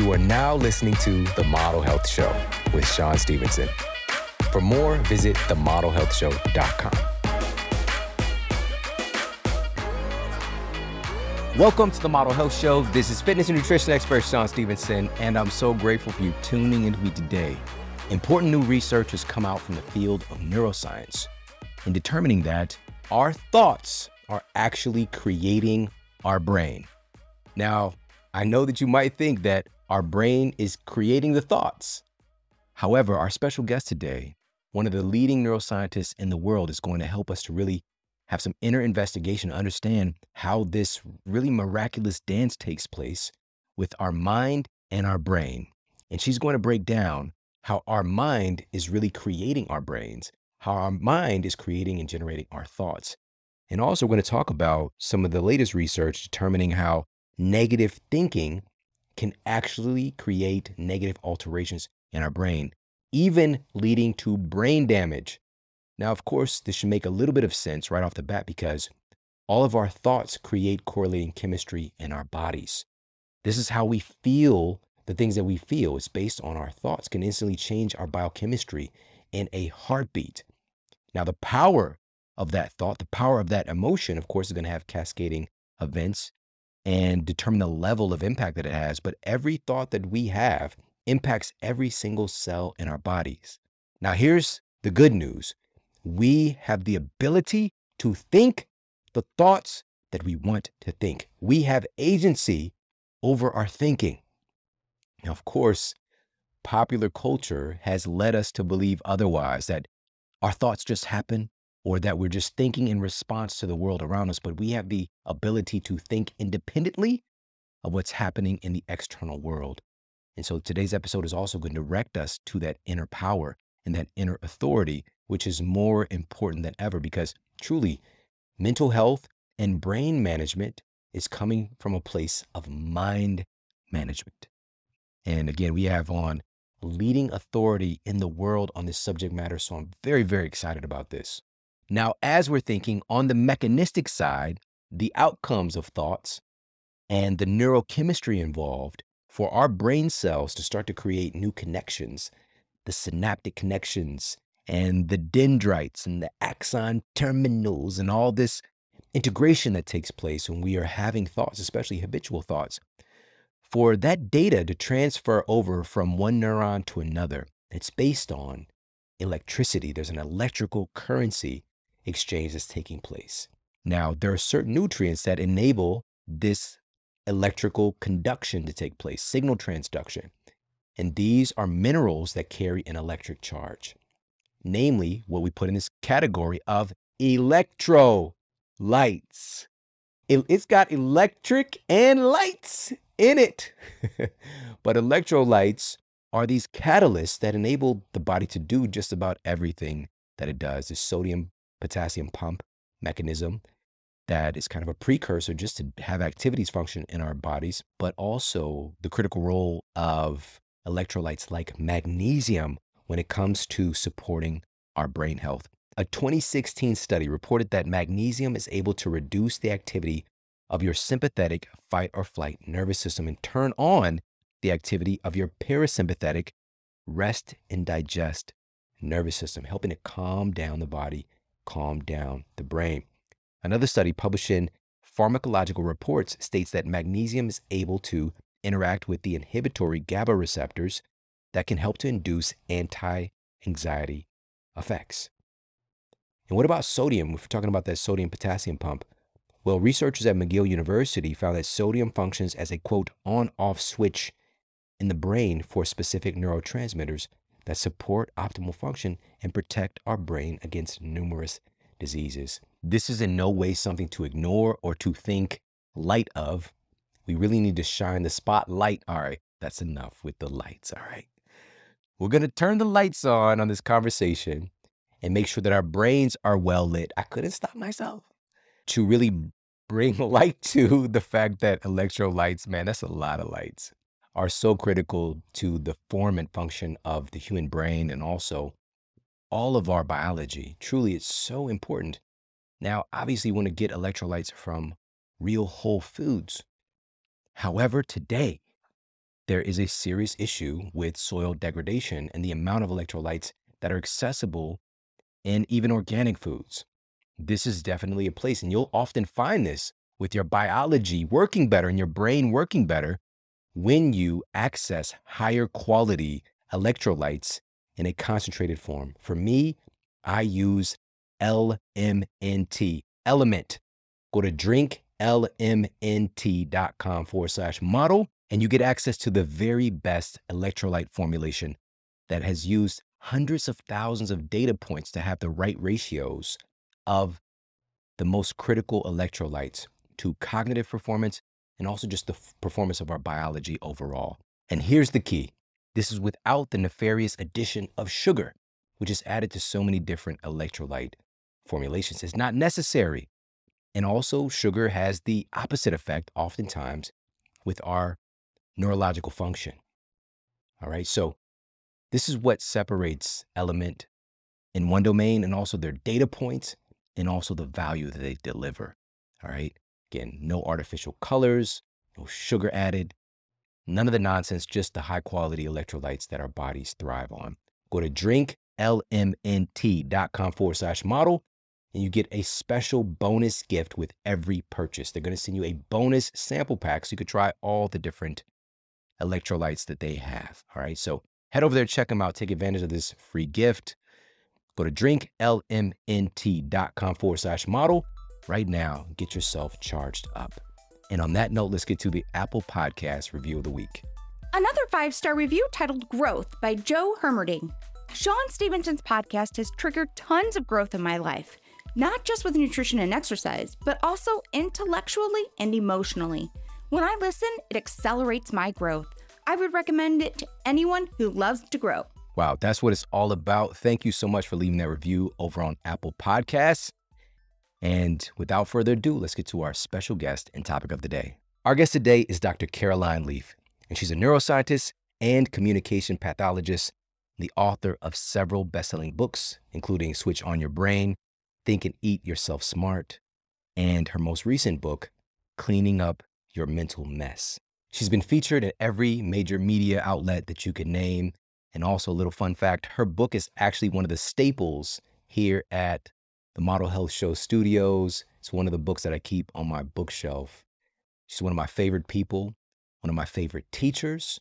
You are now listening to The Model Health Show with Shawn Stevenson. For more, visit themodelhealthshow.com. Welcome to the Model Health Show. This is fitness and nutrition expert Shawn Stevenson, and I'm so grateful for you tuning into me today. Important new research has come out from the field of neuroscience in determining that our thoughts are actually creating our brain. Now, I know that you might think that our brain is creating the thoughts. However, our special guest today, one of the leading neuroscientists in the world, is going to help us to really have some inner investigation to understand how this really miraculous dance takes place with our mind and our brain. And she's going to break down how our mind is really creating our brains, how our mind is creating and generating our thoughts. And also, we're going to talk about some of the latest research determining how negative thinking can actually create negative alterations in our brain, even leading to brain damage. Now, of course, this should make a little bit of sense right off the bat because all of our thoughts create correlating chemistry in our bodies. This is how we feel the things that we feel. It's based on our thoughts, can instantly change our biochemistry in a heartbeat. Now, the power of that thought, the power of that emotion, of course, is going to have cascading events and determine the level of impact that it has. But every thought that we have impacts every single cell in our bodies. Now, here's the good news we have the ability to think the thoughts that we want to think. We have agency over our thinking. Now, of course, popular culture has led us to believe otherwise that our thoughts just happen or that we're just thinking in response to the world around us, but we have the ability to think independently of what's happening in the external world. And so today's episode is also going to direct us to that inner power and that inner authority which is more important than ever because truly mental health and brain management is coming from a place of mind management. And again, we have on leading authority in the world on this subject matter. So I'm very, very excited about this. Now, as we're thinking on the mechanistic side, the outcomes of thoughts and the neurochemistry involved for our brain cells to start to create new connections, the synaptic connections and the dendrites and the axon terminals and all this integration that takes place when we are having thoughts, especially habitual thoughts. For that data to transfer over from one neuron to another, it's based on electricity. There's an electrical currency exchange that's taking place. Now, there are certain nutrients that enable this electrical conduction to take place, signal transduction. And these are minerals that carry an electric charge namely what we put in this category of electrolytes. It's got electric and lights in it. but electrolytes are these catalysts that enable the body to do just about everything that it does. The sodium potassium pump mechanism that is kind of a precursor just to have activities function in our bodies, but also the critical role of electrolytes like magnesium when it comes to supporting our brain health. A 2016 study reported that magnesium is able to reduce the activity of your sympathetic fight or flight nervous system and turn on the activity of your parasympathetic rest and digest nervous system, helping to calm down the body, calm down the brain. Another study published in Pharmacological Reports states that magnesium is able to interact with the inhibitory GABA receptors that can help to induce anti anxiety effects. And what about sodium? If we're talking about that sodium potassium pump, well, researchers at McGill University found that sodium functions as a quote on off switch in the brain for specific neurotransmitters that support optimal function and protect our brain against numerous diseases. This is in no way something to ignore or to think light of. We really need to shine the spotlight. All right, that's enough with the lights. All right. We're going to turn the lights on on this conversation and make sure that our brains are well lit. I couldn't stop myself to really bring light to the fact that electrolytes, man, that's a lot of lights, are so critical to the form and function of the human brain and also all of our biology. Truly, it's so important. Now, obviously, you want to get electrolytes from real whole foods. However, today, there is a serious issue with soil degradation and the amount of electrolytes that are accessible in even organic foods. This is definitely a place, and you'll often find this with your biology working better and your brain working better when you access higher quality electrolytes in a concentrated form. For me, I use LMNT, element. Go to drinklmnt.com forward slash model, and you get access to the very best electrolyte formulation that has used hundreds of thousands of data points to have the right ratios of the most critical electrolytes to cognitive performance and also just the f- performance of our biology overall. And here's the key this is without the nefarious addition of sugar, which is added to so many different electrolyte formulations. It's not necessary. And also, sugar has the opposite effect oftentimes with our neurological function. All right. So, this is what separates Element in one domain and also their data points and also the value that they deliver. All right. Again, no artificial colors, no sugar added, none of the nonsense, just the high quality electrolytes that our bodies thrive on. Go to drinklmnt.com forward slash model and you get a special bonus gift with every purchase. They're going to send you a bonus sample pack so you could try all the different electrolytes that they have. All right. So head over there, check them out, take advantage of this free gift. Go to drinklmnt.com forward slash model right now. Get yourself charged up. And on that note, let's get to the Apple Podcast review of the week. Another five star review titled Growth by Joe Hermerding. Shawn Stevenson's podcast has triggered tons of growth in my life, not just with nutrition and exercise, but also intellectually and emotionally. When I listen, it accelerates my growth. I would recommend it to anyone who loves to grow. Wow, that's what it's all about. Thank you so much for leaving that review over on Apple Podcasts. And without further ado, let's get to our special guest and topic of the day. Our guest today is Dr. Caroline Leaf, and she's a neuroscientist and communication pathologist, the author of several best-selling books, including Switch on Your Brain, Think and Eat Yourself Smart, and her most recent book, Cleaning Up Your Mental Mess. She's been featured in every major media outlet that you can name. And also, a little fun fact her book is actually one of the staples here at the Model Health Show Studios. It's one of the books that I keep on my bookshelf. She's one of my favorite people, one of my favorite teachers.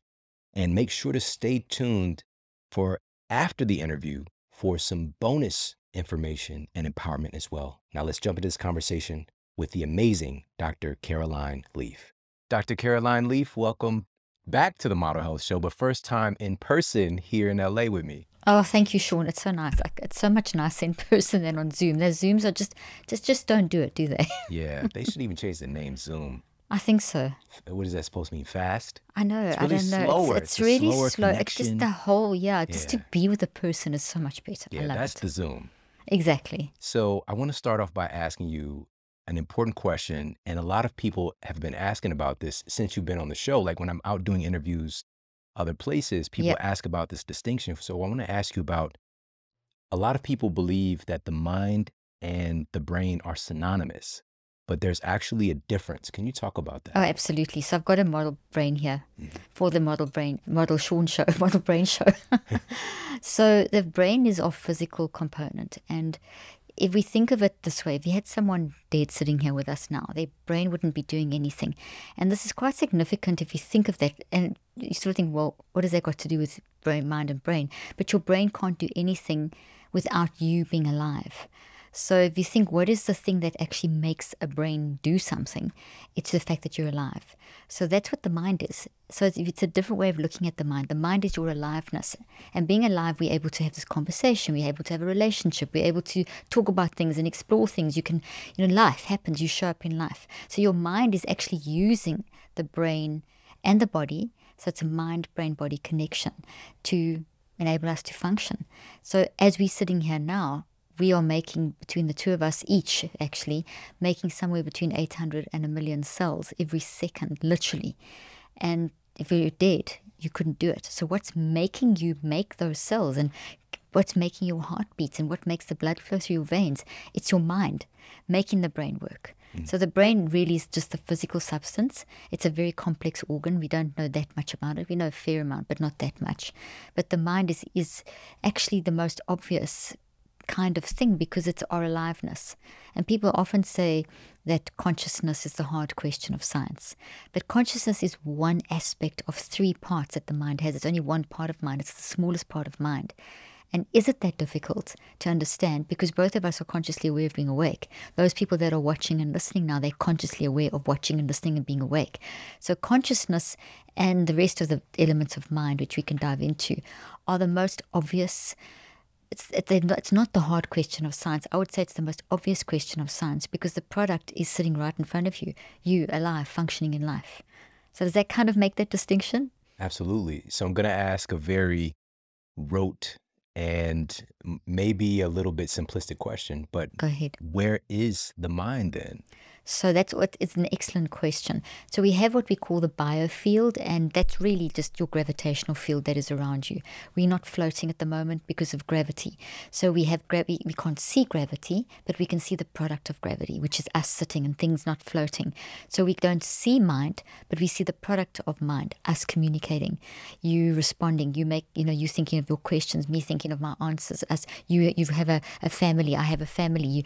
And make sure to stay tuned for after the interview for some bonus information and empowerment as well. Now, let's jump into this conversation with the amazing Dr. Caroline Leaf. Dr. Caroline Leaf, welcome back to the Model Health Show, but first time in person here in LA with me. Oh, thank you, Shawn. It's so nice. Like it's so much nicer in person than on Zoom. Those Zooms are just, just, just don't do it, do they? Yeah, they should even change the name Zoom. I think so. What is that supposed to mean? Fast? I know. It's I really don't know. slower. It's, it's It's really slower slow. It's just the whole, yeah. Just Yeah. to be with a person is so much better. I Yeah, that's it. the Zoom. Exactly. So I want to start off by asking you an important question. And a lot of people have been asking about this since you've been on the show. Like when I'm out doing interviews other places, people Yep. ask about this distinction. So I want to ask you about a lot of people believe that the mind and the brain are synonymous, but there's actually a difference. Can you talk about that? Oh, absolutely. So I've got a model brain here Mm-hmm. for the model brain, model Shawn show, model brain show. so the brain is our physical component. And if we think of it this way, if you had someone dead sitting here with us now, their brain wouldn't be doing anything. And this is quite significant if you think of that. And you sort of think, well, what has that got to do with brain, mind, and brain? But your brain can't do anything without you being alive. So if you think, what is the thing that actually makes a brain do something? It's the fact that you're alive. So that's what the mind is. So it's, it's a different way of looking at the mind. The mind is your aliveness. And being alive, we're able to have this conversation. We're able to have a relationship. We're able to talk about things and explore things. You can, you know, life happens. You show up in life. So your mind is actually using the brain and the body. So it's a mind, brain, body connection to enable us to function. So as we're sitting here now, we are making between the two of us each actually making somewhere between 800 and a million cells every second literally and if you're dead you couldn't do it so what's making you make those cells and what's making your heart beat and what makes the blood flow through your veins it's your mind making the brain work mm. So the brain really is just the physical substance. It's a very complex organ. We don't know that much about it. We know a fair amount, but not that much. But the mind is is actually the most obvious kind of thing because it's our aliveness. And people often say that consciousness is the hard question of science. But consciousness is one aspect of three parts that the mind has. It's only one part of mind, it's the smallest part of mind. And is it that difficult to understand? Because both of us are consciously aware of being awake. Those people that are watching and listening now, they're consciously aware of watching and listening and being awake. So, consciousness and the rest of the elements of mind, which we can dive into, are the most obvious it's it's not the hard question of science. I would say it's the most obvious question of science because the product is sitting right in front of you. You alive, functioning in life. So does that kind of make that distinction? Absolutely. So I'm going to ask a very rote and maybe a little bit simplistic question, but go ahead. Where is the mind then? So that's what it's an excellent question. So we have what we call the biofield, and that's really just your gravitational field that is around you. We're not floating at the moment because of gravity. So we have gravity. We can't see gravity, but we can see the product of gravity, which is us sitting and things not floating. So we don't see mind, but we see the product of mind, us communicating, you responding, you make, you know, you thinking of your questions, me thinking of my answers, us, you, you have a, a family, I have a family. You,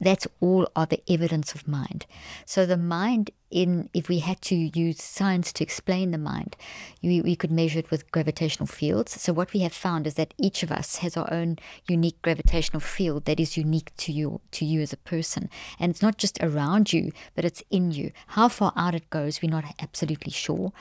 that's all are the evidence of mind. So the mind in if we had to use science to explain the mind, we, we could measure it with gravitational fields. So what we have found is that each of us has our own unique gravitational field that is unique to you to you as a person. And it's not just around you, but it's in you. How far out it goes, we're not absolutely sure.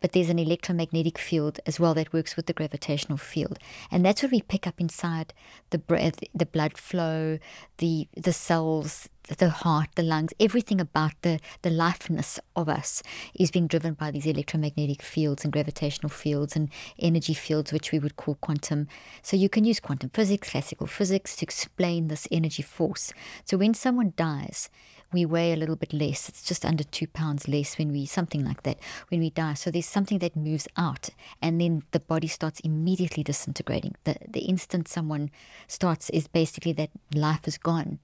But there's an electromagnetic field as well that works with the gravitational field. And that's what we pick up inside the breath, the blood flow, the the cells, the heart, the lungs, everything about the, the lifeness of us is being driven by these electromagnetic fields and gravitational fields and energy fields, which we would call quantum. So you can use quantum physics, classical physics to explain this energy force. So when someone dies, we weigh a little bit less. It's just under two pounds less when we, something like that, when we die. So there's something that moves out, and then the body starts immediately disintegrating. The, the instant someone starts is basically that life is gone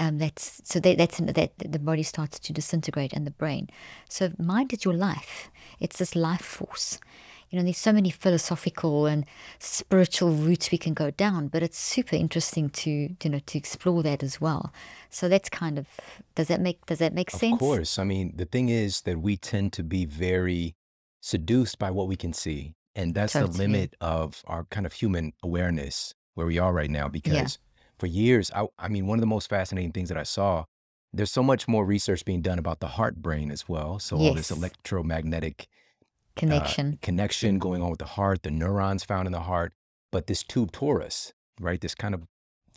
um, that's so that, that's that the body starts to disintegrate and the brain. So mind is your life. It's this life force. You know, there's so many philosophical and spiritual routes we can go down, but it's super interesting to you know to explore that as well. So that's kind of does that make does that make sense? Of course. I mean, the thing is that we tend to be very seduced by what we can see, and that's totally. the limit of our kind of human awareness where we are right now because. Yeah for years, I, I mean, one of the most fascinating things that I saw, there's so much more research being done about the heart brain as well. So all this electromagnetic uh, connection connection going on with the heart, the neurons found in the heart, but this tube torus, right? This kind of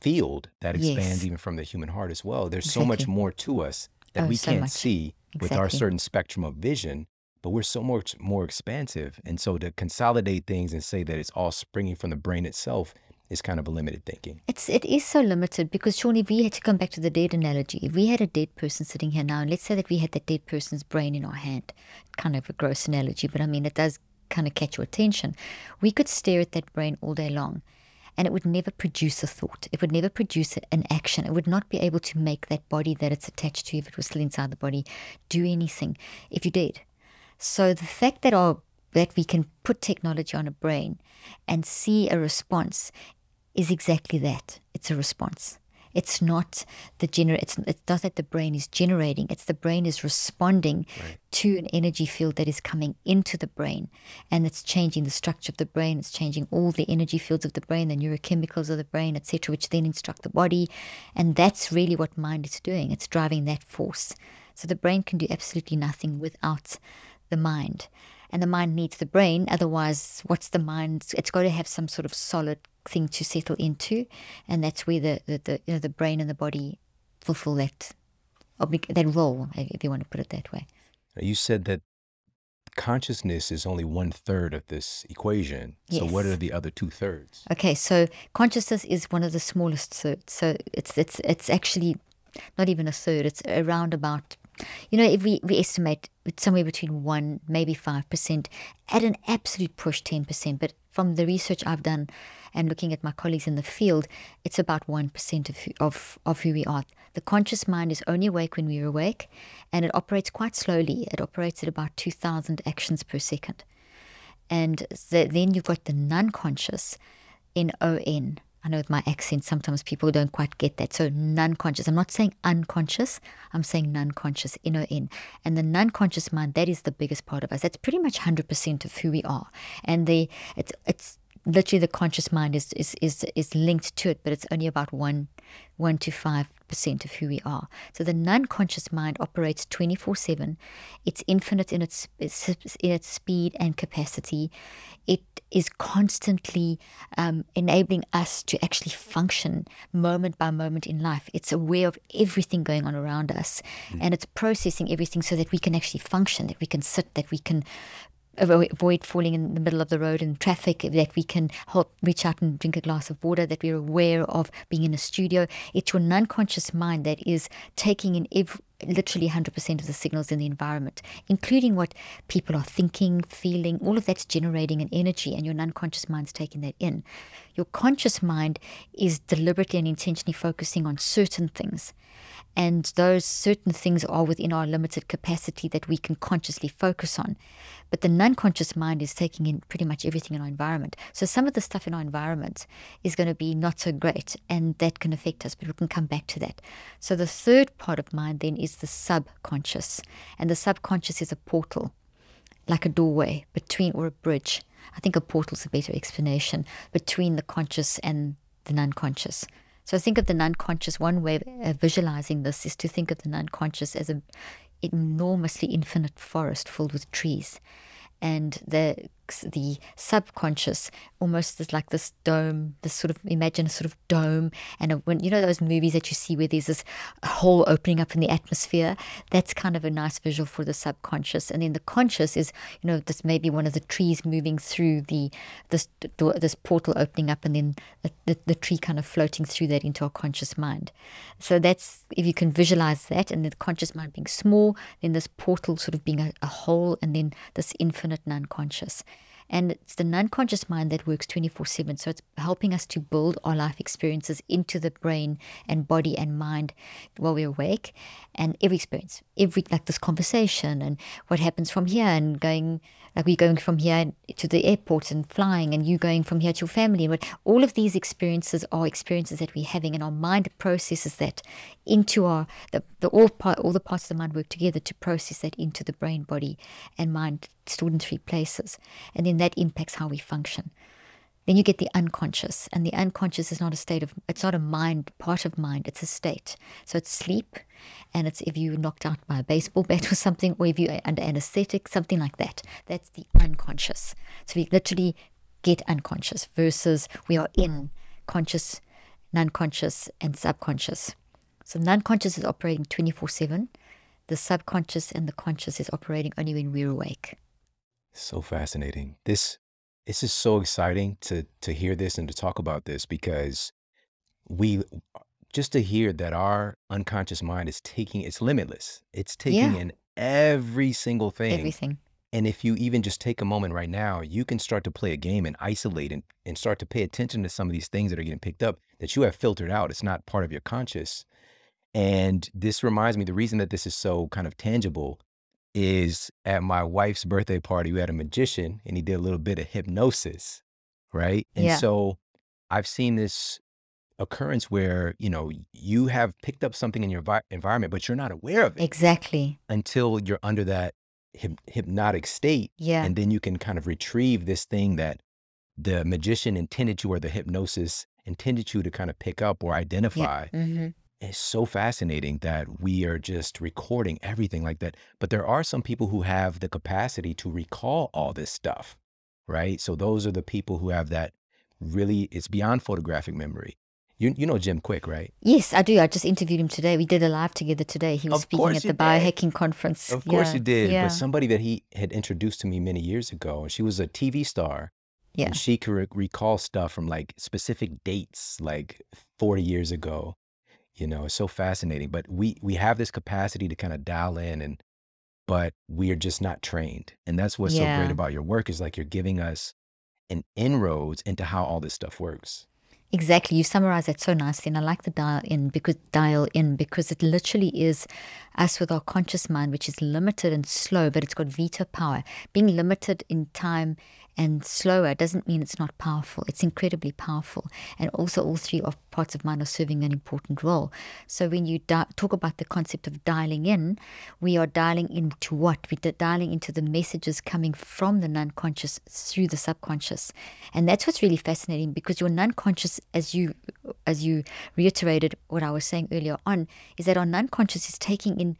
field that expands Yes. even from the human heart as well. There's so much more to us that Oh, we so can't much. see with our certain spectrum of vision, but we're so much more expansive. And so to consolidate things and say that it's all springing from the brain itself is kind of a limited thinking. It's it is so limited because Shawn, we had to come back to the dead analogy, if we had a dead person sitting here now, and let's say that we had that dead person's brain in our hand, kind of a gross analogy, but I mean it does kind of catch your attention. We could stare at that brain all day long. And it would never produce a thought. It would never produce an action. It would not be able to make that body that it's attached to, if it was still inside the body, do anything if you did. So the fact that our that we can put technology on a brain and see a response is exactly that. It's a response. It's not the gener. It's, it's not that the brain is generating. It's the brain is responding right. to an energy field that is coming into the brain, and it's changing the structure of the brain. It's changing all the energy fields of the brain, the neurochemicals of the brain, etc., which then instruct the body, and that's really what mind is doing. It's driving that force. So the brain can do absolutely nothing without the mind and the mind needs the brain. Otherwise, what's the mind? It's got to have some sort of solid thing to settle into, and that's where the the, the you know the brain and the body fulfill that that role, if you want to put it that way. You said that consciousness is only one third of this equation. Yes. So what are the other two thirds? Okay, so consciousness is one of the smallest thirds. So it's it's it's actually not even a third. It's around about you know, if we, we estimate it's somewhere between 1, maybe 5%, at an absolute push 10%. But from the research I've done and looking at my colleagues in the field, it's about 1% of, who- of, of who we are. The conscious mind is only awake when we're awake, and it operates quite slowly. It operates at about 2,000 actions per second. And the, then you've got the non conscious, N O N. I know with my accent, sometimes people don't quite get that. So, non conscious. I'm not saying unconscious, I'm saying non conscious, N O N. And the non conscious mind, that is the biggest part of us. That's pretty much 100% of who we are. And the it's, it's literally the conscious mind is, is, is, is linked to it, but it's only about 1, 1 to 5 percent of who we are. So the non-conscious mind operates 24/7. It's infinite in its in its speed and capacity. It is constantly um, enabling us to actually function moment by moment in life. It's aware of everything going on around us, and it's processing everything so that we can actually function, that we can sit, that we can avoid falling in the middle of the road in traffic, that we can help reach out and drink a glass of water, that we're aware of being in a studio. It's your non-conscious mind that is taking in ev- literally 100% of the signals in the environment, including what people are thinking, feeling, all of that's generating an energy, and your non-conscious mind's taking that in. Your conscious mind is deliberately and intentionally focusing on certain things and those certain things are within our limited capacity that we can consciously focus on. But the non conscious mind is taking in pretty much everything in our environment. So some of the stuff in our environment is going to be not so great, and that can affect us, but we can come back to that. So the third part of mind then is the subconscious, and the subconscious is a portal, like a doorway between or a bridge. I think a portal is a better explanation between the conscious and the non conscious. So think of the non-conscious. One way of visualizing this is to think of the non-conscious as an enormously infinite forest filled with trees, and the the subconscious almost is like this dome this sort of imagine a sort of dome. And a, when you know those movies that you see where there's this hole opening up in the atmosphere? That's kind of a nice visual for the subconscious. And then the conscious is you know this maybe one of the trees moving through the this door, this portal opening up and then the, the, the tree kind of floating through that into our conscious mind. So that's if you can visualize that and the conscious mind being small then this portal sort of being a, a hole and then this infinite non-conscious and it's the non conscious mind that works 24 7. So it's helping us to build our life experiences into the brain and body and mind while we're awake. And every experience, every, like this conversation and what happens from here and going, like we going from here to the airport and flying and you going from here to your family. And all of these experiences are experiences that we're having and our mind processes that into our, the, the all, part, all the parts of the mind work together to process that into the brain, body and mind stored in three places. And then that impacts how we function. Then you get the unconscious, and the unconscious is not a state of, it's not a mind, part of mind, it's a state. So it's sleep, and it's if you're knocked out by a baseball bat or something, or if you're under anesthetic, something like that. That's the unconscious. So we literally get unconscious versus we are in conscious, non conscious, and subconscious. So non conscious is operating 24 7. The subconscious and the conscious is operating only when we're awake. So fascinating. This this is so exciting to to hear this and to talk about this because we just to hear that our unconscious mind is taking it's limitless. It's taking Yeah. in every single thing. Everything. And if you even just take a moment right now, you can start to play a game and isolate and, and start to pay attention to some of these things that are getting picked up that you have filtered out. It's not part of your conscious. And this reminds me the reason that this is so kind of tangible is at my wife's birthday party, we had a magician and he did a little bit of hypnosis, right? And Yeah. so I've seen this occurrence where, you know, you have picked up something in your vi- environment, but you're not aware of it Exactly. until you're under that hyp- hypnotic state. Yeah. And then you can kind of retrieve this thing that the magician intended you or the hypnosis intended you to kind of pick up or Yeah. identify. hmm It's so fascinating that we are just recording everything like that. But there are some people who have the capacity to recall all this stuff, right? So those are the people who have that really, it's beyond photographic memory. You, you know Jim Kwik, right? Yes, I do. I just interviewed him today. We did a live together today. He was Of speaking at the did. biohacking conference. Of course Yeah, you did. Yeah. But somebody that he had introduced to me many years ago, and she was a TV star. yeah. And she could re- recall stuff from like specific dates, like 40 years ago. You know, it's so fascinating. But we we have this capacity to kind of dial in and but we are just not trained. And that's what's so great about your work is like you're giving us an inroads into how all this stuff works. Exactly. You summarize that so nicely. And I like the dial in because dial in because it literally is us with our conscious mind, which is limited and slow, but it's got veto power. Being limited in time and slower doesn't mean it's not powerful. It's incredibly powerful. And also all three of parts of mind are serving an important role. So when you di- talk about the concept of dialing in, we are dialing into what? We're dialing into the messages coming from the non-conscious through the subconscious. And that's what's really fascinating because your non-conscious, as you as you reiterated what I was saying earlier on, is that our non-conscious is taking in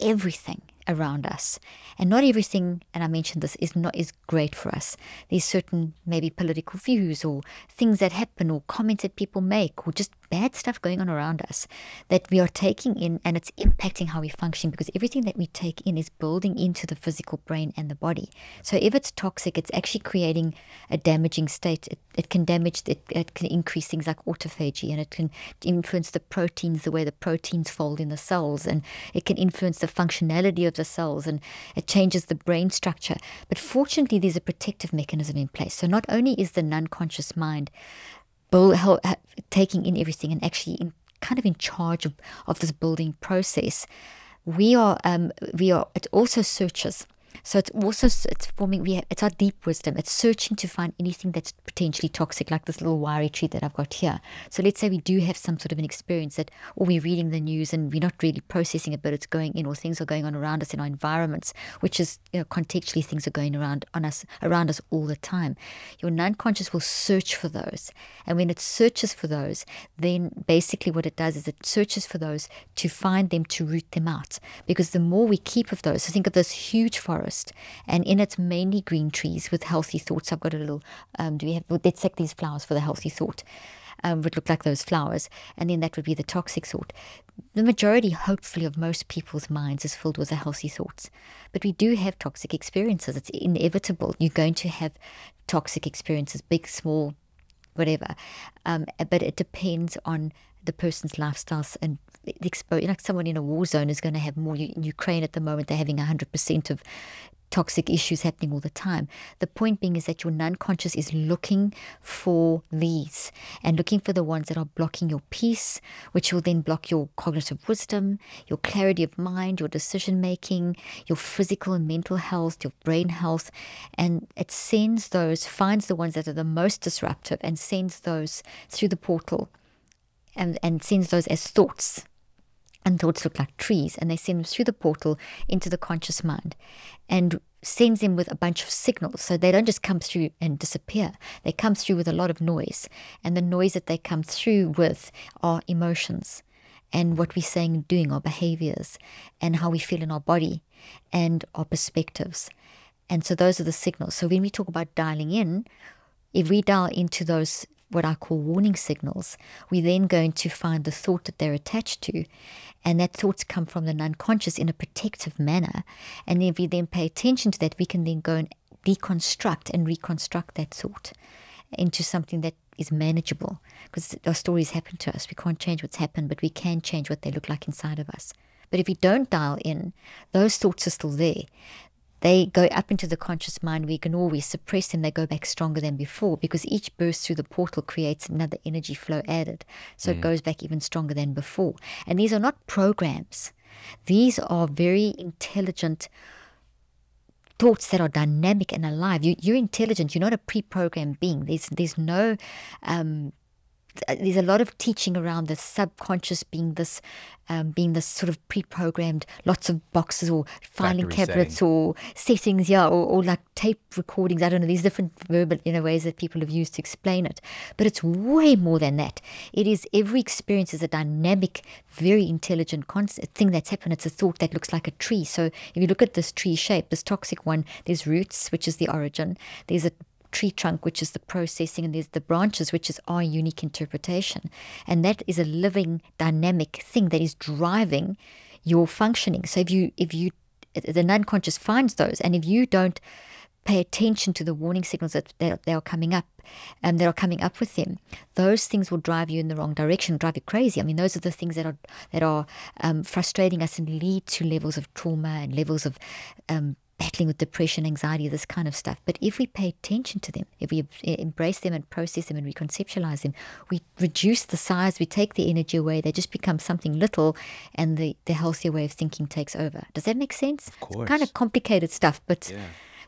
everything around us. And not everything and i mentioned this is not is great for us. There's certain maybe political views or things that happen or comments that people make or just bad stuff going on around us that we are taking in and it's impacting how we function because everything that we take in is building into the physical brain and the body. So if it's toxic it's actually creating a damaging state. It, it can damage it, it can increase things like autophagy and it can influence the proteins the way the proteins fold in the cells and it can influence the functionality of the cells and it changes the brain structure. But fortunately there's a protective mechanism in place. So not only is the non-conscious mind build, hel- ha- taking in everything and actually in, kind of in charge of, of this building process. We are um, we are also searches so it's also it's forming we have, it's our deep wisdom. It's searching to find anything that's potentially toxic like this little wiry tree that i've got here. So let's say we do have some sort of an experience that or we're reading the news and we're not really processing it but it's going in or things are going on around us in our environments which is you know contextually things are going around on us around us all the time. Your non-conscious will search for those. And when it searches for those then basically what it does is it searches for those to find them to root them out. Because the more we keep of those so think of this huge forest and in it's mainly green trees with healthy thoughts i've got a little um, do we have well, let's take these flowers for the healthy thought um, would look like those flowers, and then that would be the toxic thought. The majority, hopefully, of most people's minds is filled with the healthy thoughts. But we do have toxic experiences. It's inevitable. You're going to have toxic experiences, big, small, whatever. Um, but it depends on the person's lifestyles and the expo- like someone in a war zone is going to have more. In Ukraine at the moment, they're having 100% of toxic issues happening all the time. The point being is that your non-conscious is looking for these and looking for the ones that are blocking your peace, which will then block your cognitive wisdom, your clarity of mind, your decision making, your physical and mental health, your brain health, and it sends those, finds the ones that are the most disruptive and sends those through the portal and, and sends those as thoughts and thoughts look like trees, and they send them through the portal into the conscious mind and sends them with a bunch of signals. So they don't just come through and disappear, they come through with a lot of noise. And the noise that they come through with are emotions and what we're saying and doing, our behaviors, and how we feel in our body and our perspectives. And so those are the signals. So when we talk about dialing in, if we dial into those what I call warning signals, we're then going to find the thought that they're attached to. And that thoughts come from the unconscious in a protective manner. And if we then pay attention to that, we can then go and deconstruct and reconstruct that thought into something that is manageable. Because our stories happen to us. We can't change what's happened, but we can change what they look like inside of us. But if we don't dial in, those thoughts are still there they go up into the conscious mind. We can always suppress them. They go back stronger than before because each burst through the portal creates another energy flow added. So it goes back even stronger than before. And these are not programs, these are very intelligent thoughts that are dynamic and alive. You, you're intelligent. You're not a pre-programmed being. There's there's no um, there's a lot of teaching around the subconscious being this um, being this sort of pre-programmed lots of boxes or filing Factory cabinets or settings yeah or, or like tape recordings. I don't know these different verbal you know ways that people have used to explain it but it's way more than that. It is every experience is a dynamic very intelligent concept, thing that's happened. It's a thought that looks like a tree. So if you look at this tree shape this toxic one there's roots which is the origin. There's a tree trunk, which is the processing, and there's the branches, which is our unique interpretation. And that is a living, dynamic thing that is driving your functioning. So if you, if you, the unconscious finds those, and if you don't pay attention to the warning signals that they, are coming up and um, that are coming up with them, those things will drive you in the wrong direction, drive you crazy. I mean, those are the things that are that are um, frustrating us and lead to levels of trauma and levels of um, battling with depression, anxiety, this kind of stuff. But if we pay attention to them, if we eh, embrace them and process them and reconceptualize them, we reduce the size, we take the energy away, they just become something little, and the, the healthier way of thinking takes over. Does that make sense? Of course. It's kind of complicated stuff, but yeah.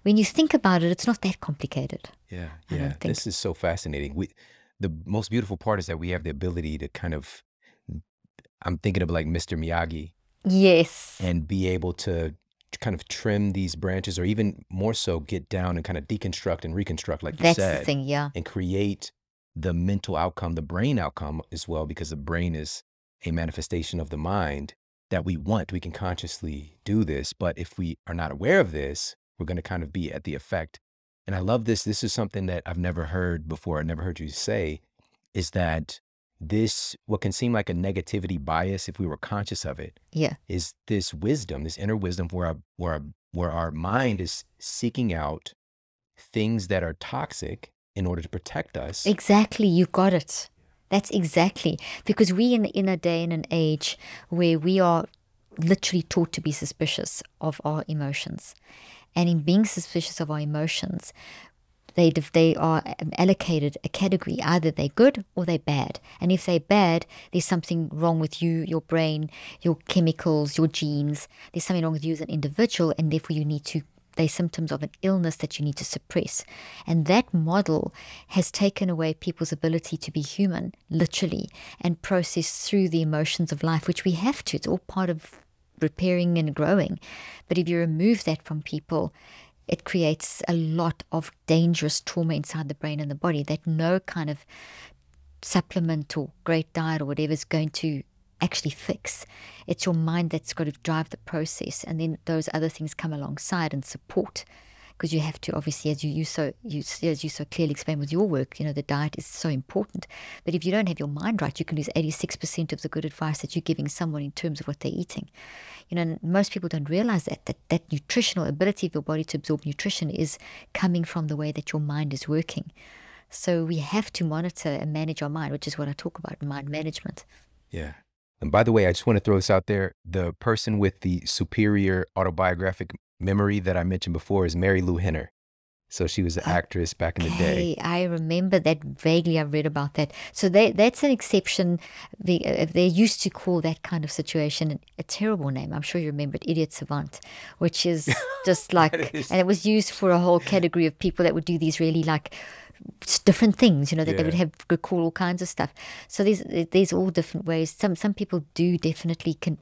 when you think about it, it's not that complicated. Yeah, yeah. This is so fascinating. We, the most beautiful part is that we have the ability to kind of, I'm thinking of like Mr. Miyagi. Yes. And be able to kind of trim these branches or even more so get down and kind of deconstruct and reconstruct like you said the thing, yeah. and create the mental outcome the brain outcome as well because the brain is a manifestation of the mind that we want. We can consciously do this but if we are not aware of this we're going to kind of be at the effect. And i love this. This is something that i've never heard before i never heard you say is that this what can seem like a negativity bias if we were conscious of it yeah. is this wisdom this inner wisdom where our, where our, where our mind is seeking out things that are toxic in order to protect us. Exactly you got it. That's exactly because we in in a day and an age where we are literally taught to be suspicious of our emotions. And in being suspicious of our emotions they they are um, allocated a category either they're good or they're bad. And if they're bad there's something wrong with you your brain your chemicals your genes. There's something wrong with you as an individual and therefore you need to they're symptoms of an illness that you need to suppress. And that model has taken away people's ability to be human literally and process through the emotions of life which we have to. It's all part of repairing and growing. But if you remove that from people it creates a lot of dangerous trauma inside the brain and the body that no kind of supplement or great diet or whatever is going to actually fix. It's your mind that's got to drive the process, and then those other things come alongside and support. Because you have to, obviously, as you, you so you as you so clearly explain with your work, you know the diet is so important. But if you don't have your mind right, you can lose eighty six percent of the good advice that you're giving someone in terms of what they're eating. You know, most people don't realize that, that that nutritional ability of your body to absorb nutrition is coming from the way that your mind is working. So we have to monitor and manage our mind, which is what I talk about, mind management. Yeah. And by the way, I just want to throw this out there. The person with the superior autobiographic memory that I mentioned before is Marilu Henner. So she was an actress back in the day. I remember that vaguely. I read about that. So they, that's an exception. They, uh, they used to call that kind of situation a terrible name. I'm sure you remember it, idiot savant, which is just like, is. and it was used for a whole category of people that would do these really like different things. You know that yeah. they would have could call all kinds of stuff. So there's there's all different ways. Some some people do definitely can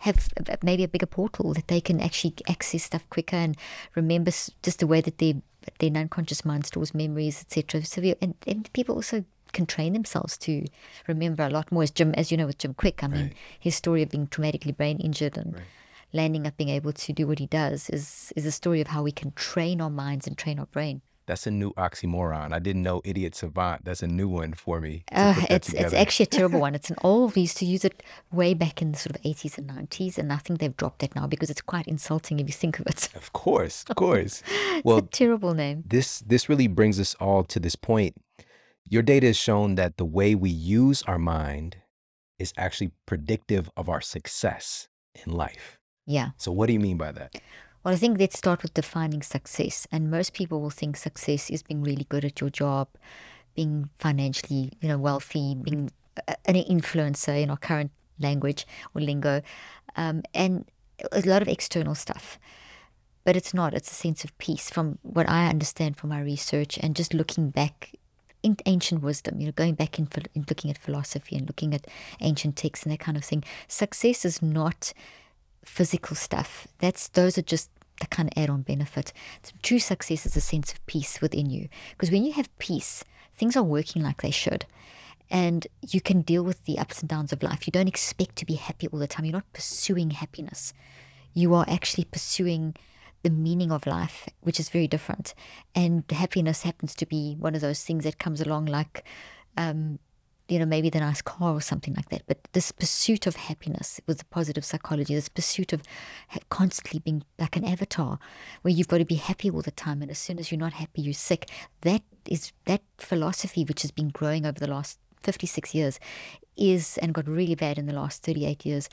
have maybe a bigger portal that they can actually access stuff quicker and remember just the way that their their unconscious mind stores memories, etc. So we, and, and people also can train themselves to remember a lot more. As Jim, as you know, with Jim Kwik, I mean, right. his story of being traumatically brain injured and right. landing up being able to do what he does is is a story of how we can train our minds and train our brain. That's a new oxymoron. I didn't know idiot savant. That's a new one for me. Uh, it's it's actually a terrible one. It's an old. We used to use it way back in the sort of eighties and nineties, and I think they've dropped it now because it's quite insulting if you think of it. Of course, of course. it's well, a terrible name. This this really brings us all to this point. Your data has shown that the way we use our mind is actually predictive of our success in life. Yeah. So what do you mean by that? Well, I think let's start with defining success. And most people will think success is being really good at your job, being financially, you know, wealthy, being an influencer in our current language or lingo, um, and a lot of external stuff. But it's not. It's a sense of peace, from what I understand from my research and just looking back in ancient wisdom, you know, going back in looking at philosophy and looking at ancient texts and that kind of thing. Success is not physical stuff. That's those are just the kind of add-on benefit. True success is a sense of peace within you. Because when you have peace, things are working like they should. And you can deal with the ups and downs of life. You don't expect to be happy all the time. You're not pursuing happiness. You are actually pursuing the meaning of life, which is very different. And happiness happens to be one of those things that comes along like um, you know, maybe the nice car or something like that. But this pursuit of happiness with the positive psychology, this pursuit of constantly being like an avatar, where you've got to be happy all the time, and as soon as you're not happy, you're sick. That is that philosophy which has been growing over the last 56 years is and got really bad in the last 38 years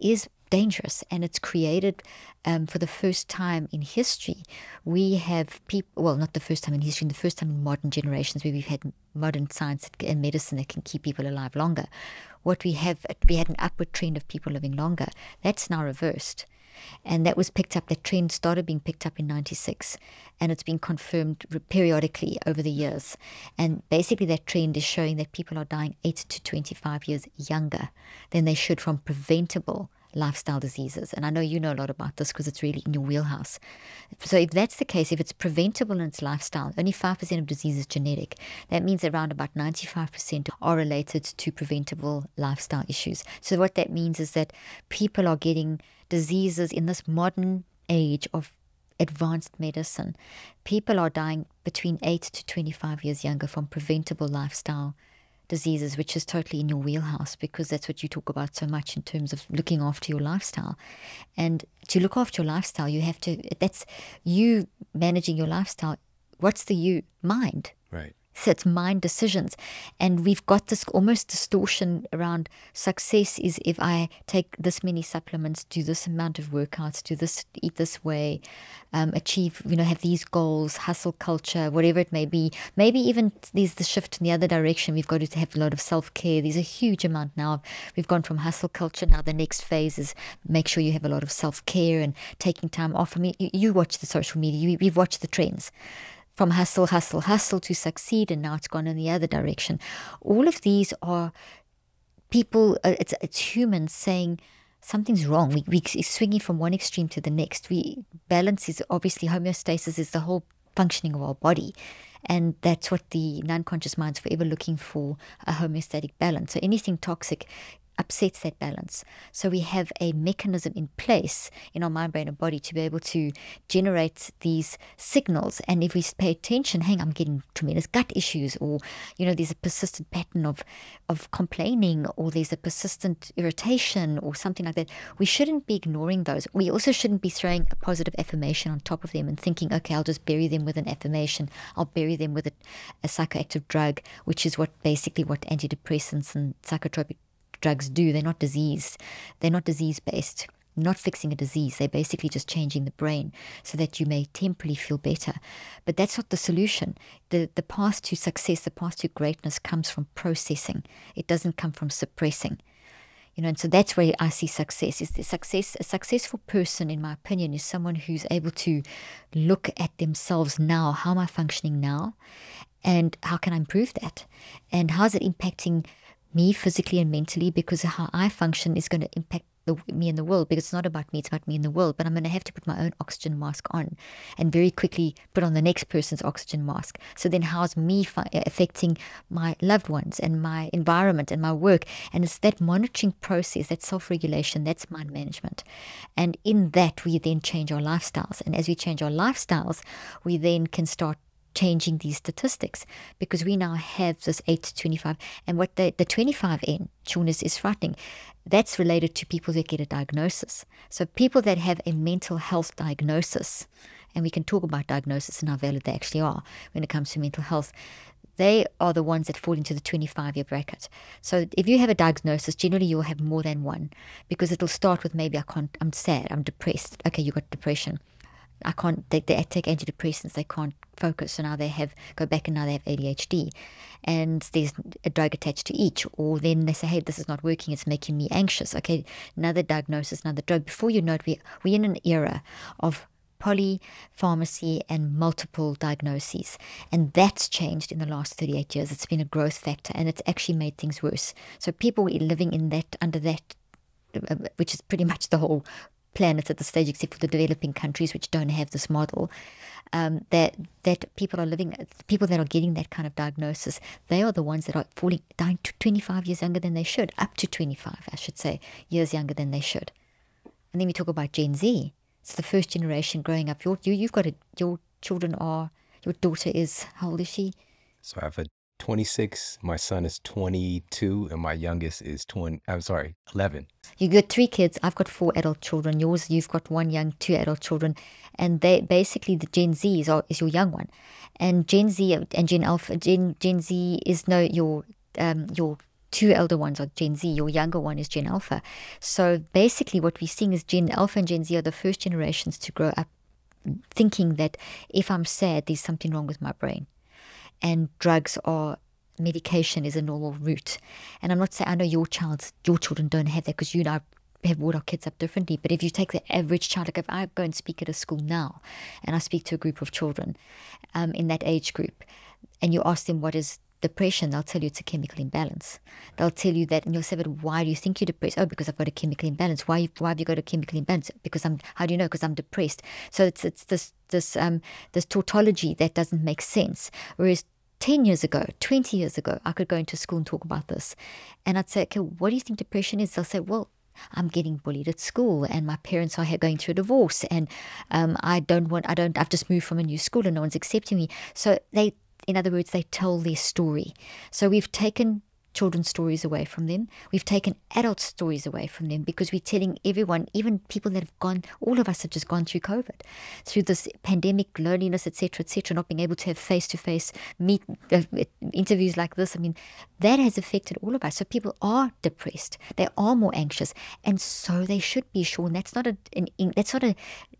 is dangerous and it's created um, for the first time in history we have people well not the first time in history the first time in modern generations where we've had modern science and medicine that can keep people alive longer. What we have we had an upward trend of people living longer. That's now reversed. And that was picked up that trend started being picked up in 96 and it's been confirmed periodically over the years. And basically that trend is showing that people are dying 8 to 25 years younger than they should from preventable lifestyle diseases. And I know you know a lot about this because it's really in your wheelhouse. So, if that's the case, if it's preventable in its lifestyle, only 5% of disease is genetic. That means around about 95% are related to preventable lifestyle issues. So, what that means is that people are getting diseases in this modern age of advanced medicine. People are dying between 8 to 25 years younger from preventable lifestyle diseases, which is totally in your wheelhouse because that's what you talk about so much in terms of looking after your lifestyle. And to look after your lifestyle, you have to, that's you managing your lifestyle. What's the you? Mind. Right. It's mind decisions. And we've got this almost distortion around success is if I take this many supplements, do this amount of workouts, do this, eat this way, um, achieve, you know, have these goals, hustle culture, whatever it may be. Maybe even there's the shift in the other direction. We've got to have a lot of self care. There's a huge amount now. We've gone from hustle culture. Now the next phase is make sure you have a lot of self care and taking time off. I mean, you, you watch the social media, you, you've watched the trends from hustle, hustle, hustle to succeed, and now it's gone in the other direction. All of these are people, uh, it's, it's humans saying, something's wrong. We, we swinging from one extreme to the next. We balance is obviously homeostasis is the whole functioning of our body, and that's what the non-conscious mind's forever looking for a homeostatic balance. So anything toxic upsets that balance. So we have a mechanism in place in our mind, brain, and body to be able to generate these signals. And if we pay attention, hang, I'm getting tremendous gut issues, or you know, there's a persistent pattern of of complaining, or there's a persistent irritation, or something like that. We shouldn't be ignoring those. We also shouldn't be throwing a positive affirmation on top of them and thinking, okay, I'll just bury them with an affirmation. I'll bury them with a, a psychoactive drug, which is what basically what antidepressants and psychotropic drugs do. They're not disease. They're not disease based. Not fixing a disease. They're basically just changing the brain so that you may temporarily feel better. But that's not the solution. The the path to success, the path to greatness comes from processing. It doesn't come from suppressing. You know, and so that's where I see success. Is the success a successful person, in my opinion, is someone who's able to look at themselves now. How am I functioning now? And how can I improve that? And how's it impacting me physically and mentally because how I function is going to impact the, me in the world because it's not about me, it's about me in the world. But I'm going to have to put my own oxygen mask on and very quickly put on the next person's oxygen mask. So then, how's me fi- uh, affecting my loved ones and my environment and my work? And it's that monitoring process, that self regulation, that's mind management. And in that, we then change our lifestyles. And as we change our lifestyles, we then can start changing these statistics because we now have this 8 to 25 and what the, the 25 n is, is frightening that's related to people that get a diagnosis so people that have a mental health diagnosis and we can talk about diagnosis and how valid they actually are when it comes to mental health they are the ones that fall into the 25 year bracket. So if you have a diagnosis, generally you'll have more than one because it'll start with maybe I can't, I'm sad, I'm depressed. Okay, you got depression. I can't. They, they take antidepressants. They can't focus. So now they have go back and now they have ADHD, and there's a drug attached to each. Or then they say, hey, this is not working. It's making me anxious. Okay, another diagnosis, another drug. Before you know it, we we're in an era of polypharmacy and multiple diagnoses. And that's changed in the last 38 years. It's been a growth factor and it's actually made things worse. So people living in that, under that, uh, which is pretty much the whole planet at the stage, except for the developing countries which don't have this model. Um, that that people are living, people that are getting that kind of diagnosis, they are the ones that are falling dying to 25 years younger than they should, up to 25, I should say, years younger than they should. And then we talk about Gen Z. It's the first generation growing up. You, you've got a, your children are, your daughter is, how old is she? So I have a 26. My son is 22, and my youngest is 20. I'm sorry, 11. You got three kids. I've got four adult children. Yours, you've got one young, two adult children, and they basically the Gen Z is, is your young one, and Gen Z and Gen Alpha. Gen Gen Z is no your um your two elder ones are Gen Z. Your younger one is Gen Alpha. So basically, what we're seeing is Gen Alpha and Gen Z are the first generations to grow up thinking that if I'm sad, there's something wrong with my brain and drugs or medication is a normal route. And I'm not saying I know your child, your children don't have that because you know have brought our kids up differently. But if you take the average child, like if I go and speak at a school now, and I speak to a group of children um, in that age group, and you ask them what is depression, they'll tell you it's a chemical imbalance. They'll tell you that, and you'll say, "But why do you think you're depressed?" Oh, because I've got a chemical imbalance. Why? Why have you got a chemical imbalance? Because I'm. How do you know? Because I'm depressed. So it's it's this this um this tautology that doesn't make sense. Whereas 10 years ago, 20 years ago, I could go into school and talk about this. And I'd say, okay, what do you think depression is? They'll say, well, I'm getting bullied at school and my parents are going through a divorce and um, I don't want, I don't, I've just moved from a new school and no one's accepting me. So they, in other words, they tell their story. So we've taken children's stories away from them. We've taken adult stories away from them because we're telling everyone, even people that have gone, all of us have just gone through COVID, through this pandemic, loneliness, etc., etc., not being able to have face-to-face meet uh, interviews like this. I mean, that has affected all of us. So people are depressed, they are more anxious, and so they should be. Sure, and that's not a an, that's not a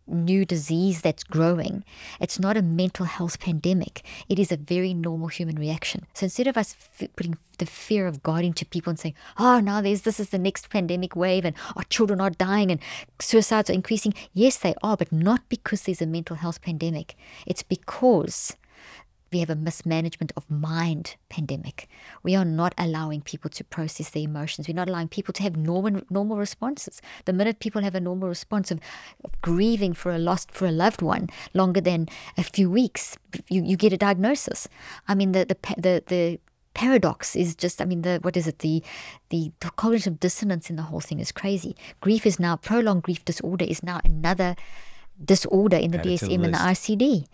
new disease that's growing. It's not a mental health pandemic. It is a very normal human reaction. So instead of us f- putting the fear of God into people and saying, "Oh, now this is the next pandemic wave, and our children are dying, and suicides are increasing," yes, they are, but not because there's a mental health pandemic. It's because we have a mismanagement of mind pandemic. We are not allowing people to process their emotions. We're not allowing people to have normal normal responses. The minute people have a normal response of, of grieving for a lost for a loved one longer than a few weeks, you, you get a diagnosis. I mean the the the, the paradox is just i mean the what is it the, the the cognitive dissonance in the whole thing is crazy grief is now prolonged grief disorder is now another disorder in the dsm and the icd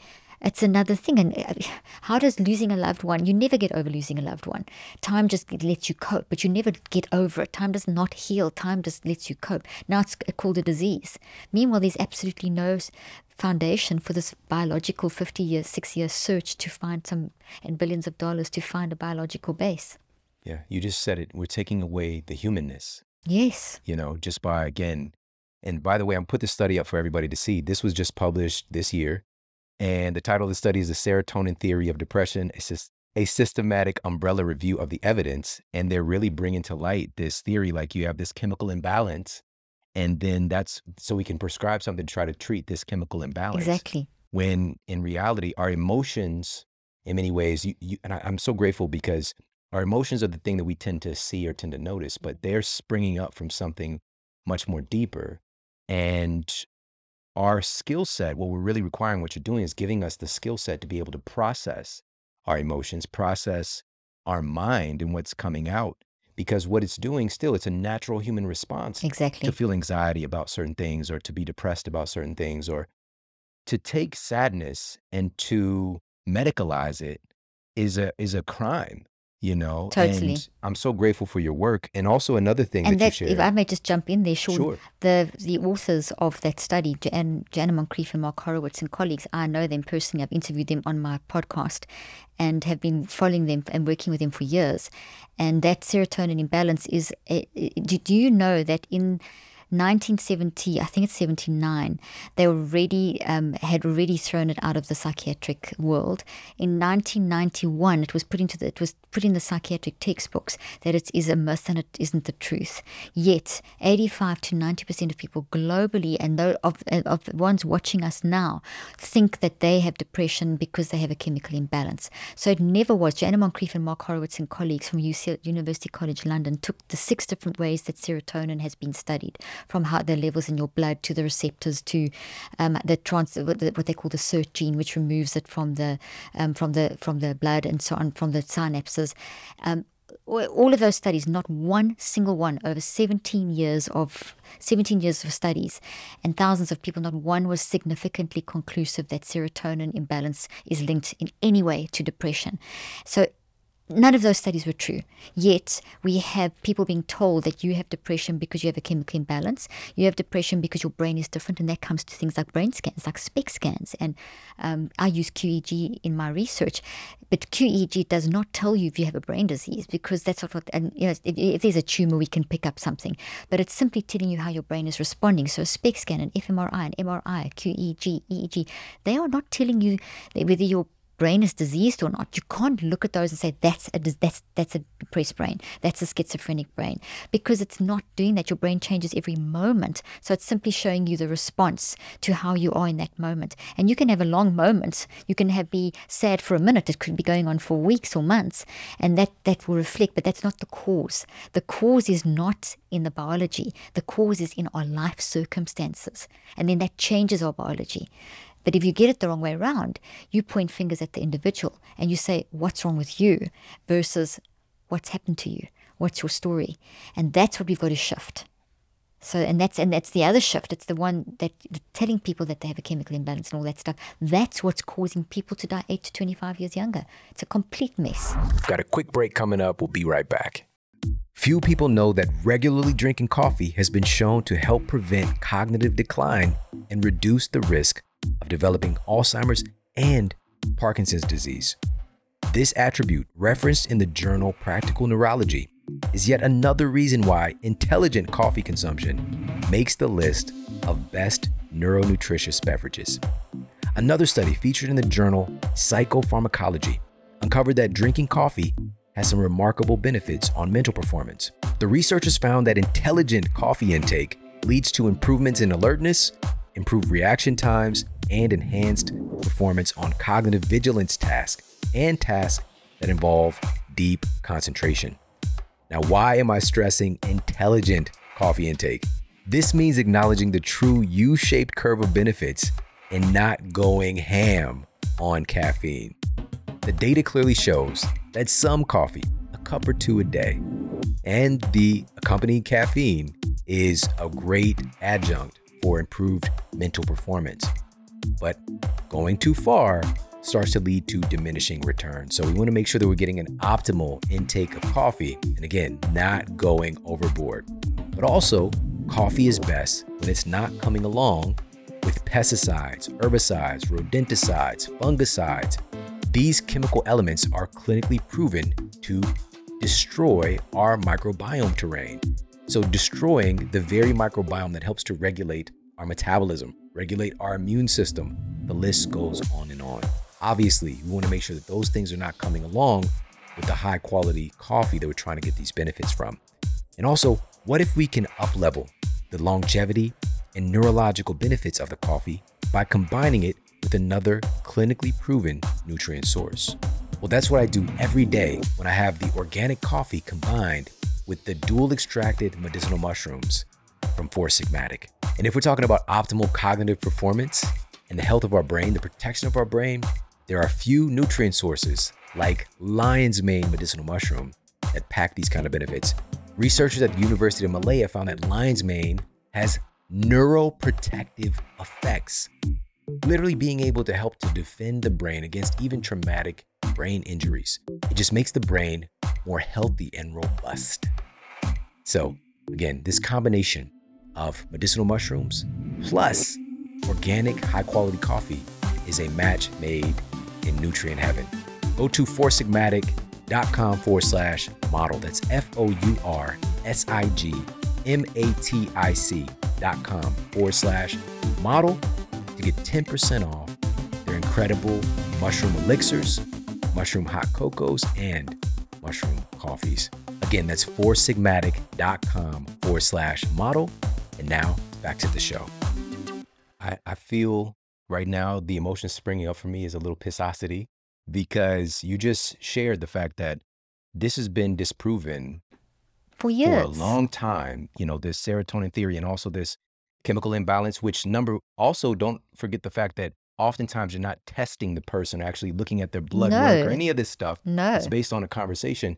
it's another thing. And uh, how does losing a loved one, you never get over losing a loved one. Time just lets you cope, but you never get over it. Time does not heal. Time just lets you cope. Now it's called a disease. Meanwhile, there's absolutely no foundation for this biological 50 years, six year search to find some, and billions of dollars to find a biological base. Yeah, you just said it. We're taking away the humanness. Yes. You know, just by, again, and by the way, I'm put this study up for everybody to see. This was just published this year. And the title of the study is The Serotonin Theory of Depression. It's just a systematic umbrella review of the evidence. And they're really bringing to light this theory like you have this chemical imbalance. And then that's so we can prescribe something to try to treat this chemical imbalance. Exactly. When in reality, our emotions, in many ways, you, you and I, I'm so grateful because our emotions are the thing that we tend to see or tend to notice, but they're springing up from something much more deeper. And our skill set, what we're really requiring, what you're doing is giving us the skill set to be able to process our emotions, process our mind and what's coming out. Because what it's doing still, it's a natural human response exactly. to feel anxiety about certain things or to be depressed about certain things or to take sadness and to medicalize it is a is a crime you know totally. and i'm so grateful for your work. And also another thing and that, that if i may just jump in there Shawn, sure. the the authors of that study Jan, Joanna Moncrieff and Mark Horowitz and colleagues i know them personally. I've interviewed them on my podcast and have been following them and working with them for years. And that serotonin imbalance is a, do you know that in 1970, I think it's 79, they already um, had already thrown it out of the psychiatric world. In 1991, it was put into the, it was put in the psychiatric textbooks that it is a myth and it isn't the truth. Yet, 85 to 90 percent of people globally, and of of the ones watching us now, think that they have depression because they have a chemical imbalance. So it never was. Joanna Moncrieff and Mark Horowitz and colleagues from UC, University College London took the six different ways that serotonin has been studied from how the levels in your blood to the receptors to um, the trans what they call the SERT gene, which removes it from the um, from the from the blood and so on from the synapses. Um, all of those studies, not one single one, over 17 years of 17 years of studies and thousands of people, not one was significantly conclusive that serotonin imbalance is linked in any way to depression. So none of those studies were true. Yet we have people being told that you have depression because you have a chemical imbalance. You have depression because your brain is different, and that comes to things like brain scans, like SPECT scans. And um, I use QEEG in my research, but QEEG does not tell you if you have a brain disease because that's not what. And you know, if, if there's a tumor, we can pick up something, but it's simply telling you how your brain is responding. So a SPECT scan, an fMRI, an MRI, QEEG, EEG, they are not telling you whether your brain is diseased or not. You can't look at those and say that's a that's that's a depressed brain, that's a schizophrenic brain, because it's not doing that. Your brain changes every moment, so it's simply showing you the response to how you are in that moment. And you can have a long moment. You can have be sad for a minute. It could be going on for weeks or months, and that that will reflect. But that's not the cause. The cause is not in the biology. The cause is in our life circumstances, and then that changes our biology. But if you get it the wrong way around, you point fingers at the individual and you say, What's wrong with you? versus what's happened to you? What's your story? And that's what we've got to shift. So and that's and that's the other shift. It's the one that telling people that they have a chemical imbalance and all that stuff. That's what's causing people to die eight to twenty five years younger. It's a complete mess. Got a quick break coming up. We'll be right back. Few people know that regularly drinking coffee has been shown to help prevent cognitive decline and reduce the risk of developing Alzheimer's and Parkinson's disease. This attribute, referenced in the journal Practical Neurology, is yet another reason why intelligent coffee consumption makes the list of best neuronutritious beverages. Another study featured in the journal Psychopharmacology uncovered that drinking coffee has some remarkable benefits on mental performance. The researchers found that intelligent coffee intake leads to improvements in alertness, improved reaction times, and enhanced performance on cognitive vigilance tasks and tasks that involve deep concentration. Now, why am I stressing intelligent coffee intake? This means acknowledging the true U shaped curve of benefits and not going ham on caffeine. The data clearly shows that some coffee, a cup or two a day, and the accompanying caffeine is a great adjunct for improved mental performance. But going too far starts to lead to diminishing returns. So we want to make sure that we're getting an optimal intake of coffee. And again, not going overboard. But also, coffee is best when it's not coming along with pesticides, herbicides, rodenticides, fungicides. These chemical elements are clinically proven to destroy our microbiome terrain. So, destroying the very microbiome that helps to regulate our metabolism, regulate our immune system. The list goes on and on. Obviously, we want to make sure that those things are not coming along with the high quality coffee that we're trying to get these benefits from. And also, what if we can up level the longevity and neurological benefits of the coffee by combining it with another clinically proven nutrient source? Well, that's what I do every day when I have the organic coffee combined with the dual extracted medicinal mushrooms from Four Sigmatic. And if we're talking about optimal cognitive performance and the health of our brain, the protection of our brain, there are few nutrient sources like lion's mane medicinal mushroom that pack these kind of benefits. Researchers at the University of Malaya found that lion's mane has neuroprotective effects, literally being able to help to defend the brain against even traumatic brain injuries. It just makes the brain more healthy and robust. So, again, this combination of medicinal mushrooms plus organic high quality coffee is a match made in nutrient heaven. Go to foursigmatic.com forward slash model. That's F O U R S I G M A T I C dot com forward slash model to get 10% off their incredible mushroom elixirs, mushroom hot cocos, and mushroom coffees. Again, that's foursigmatic.com forward slash model and now back to the show. I, I feel right now the emotion springing up for me is a little pissosity because you just shared the fact that this has been disproven for years. For a long time, you know, this serotonin theory and also this chemical imbalance, which number also don't forget the fact that oftentimes you're not testing the person or actually looking at their blood no. work or any of this stuff. No. It's based on a conversation.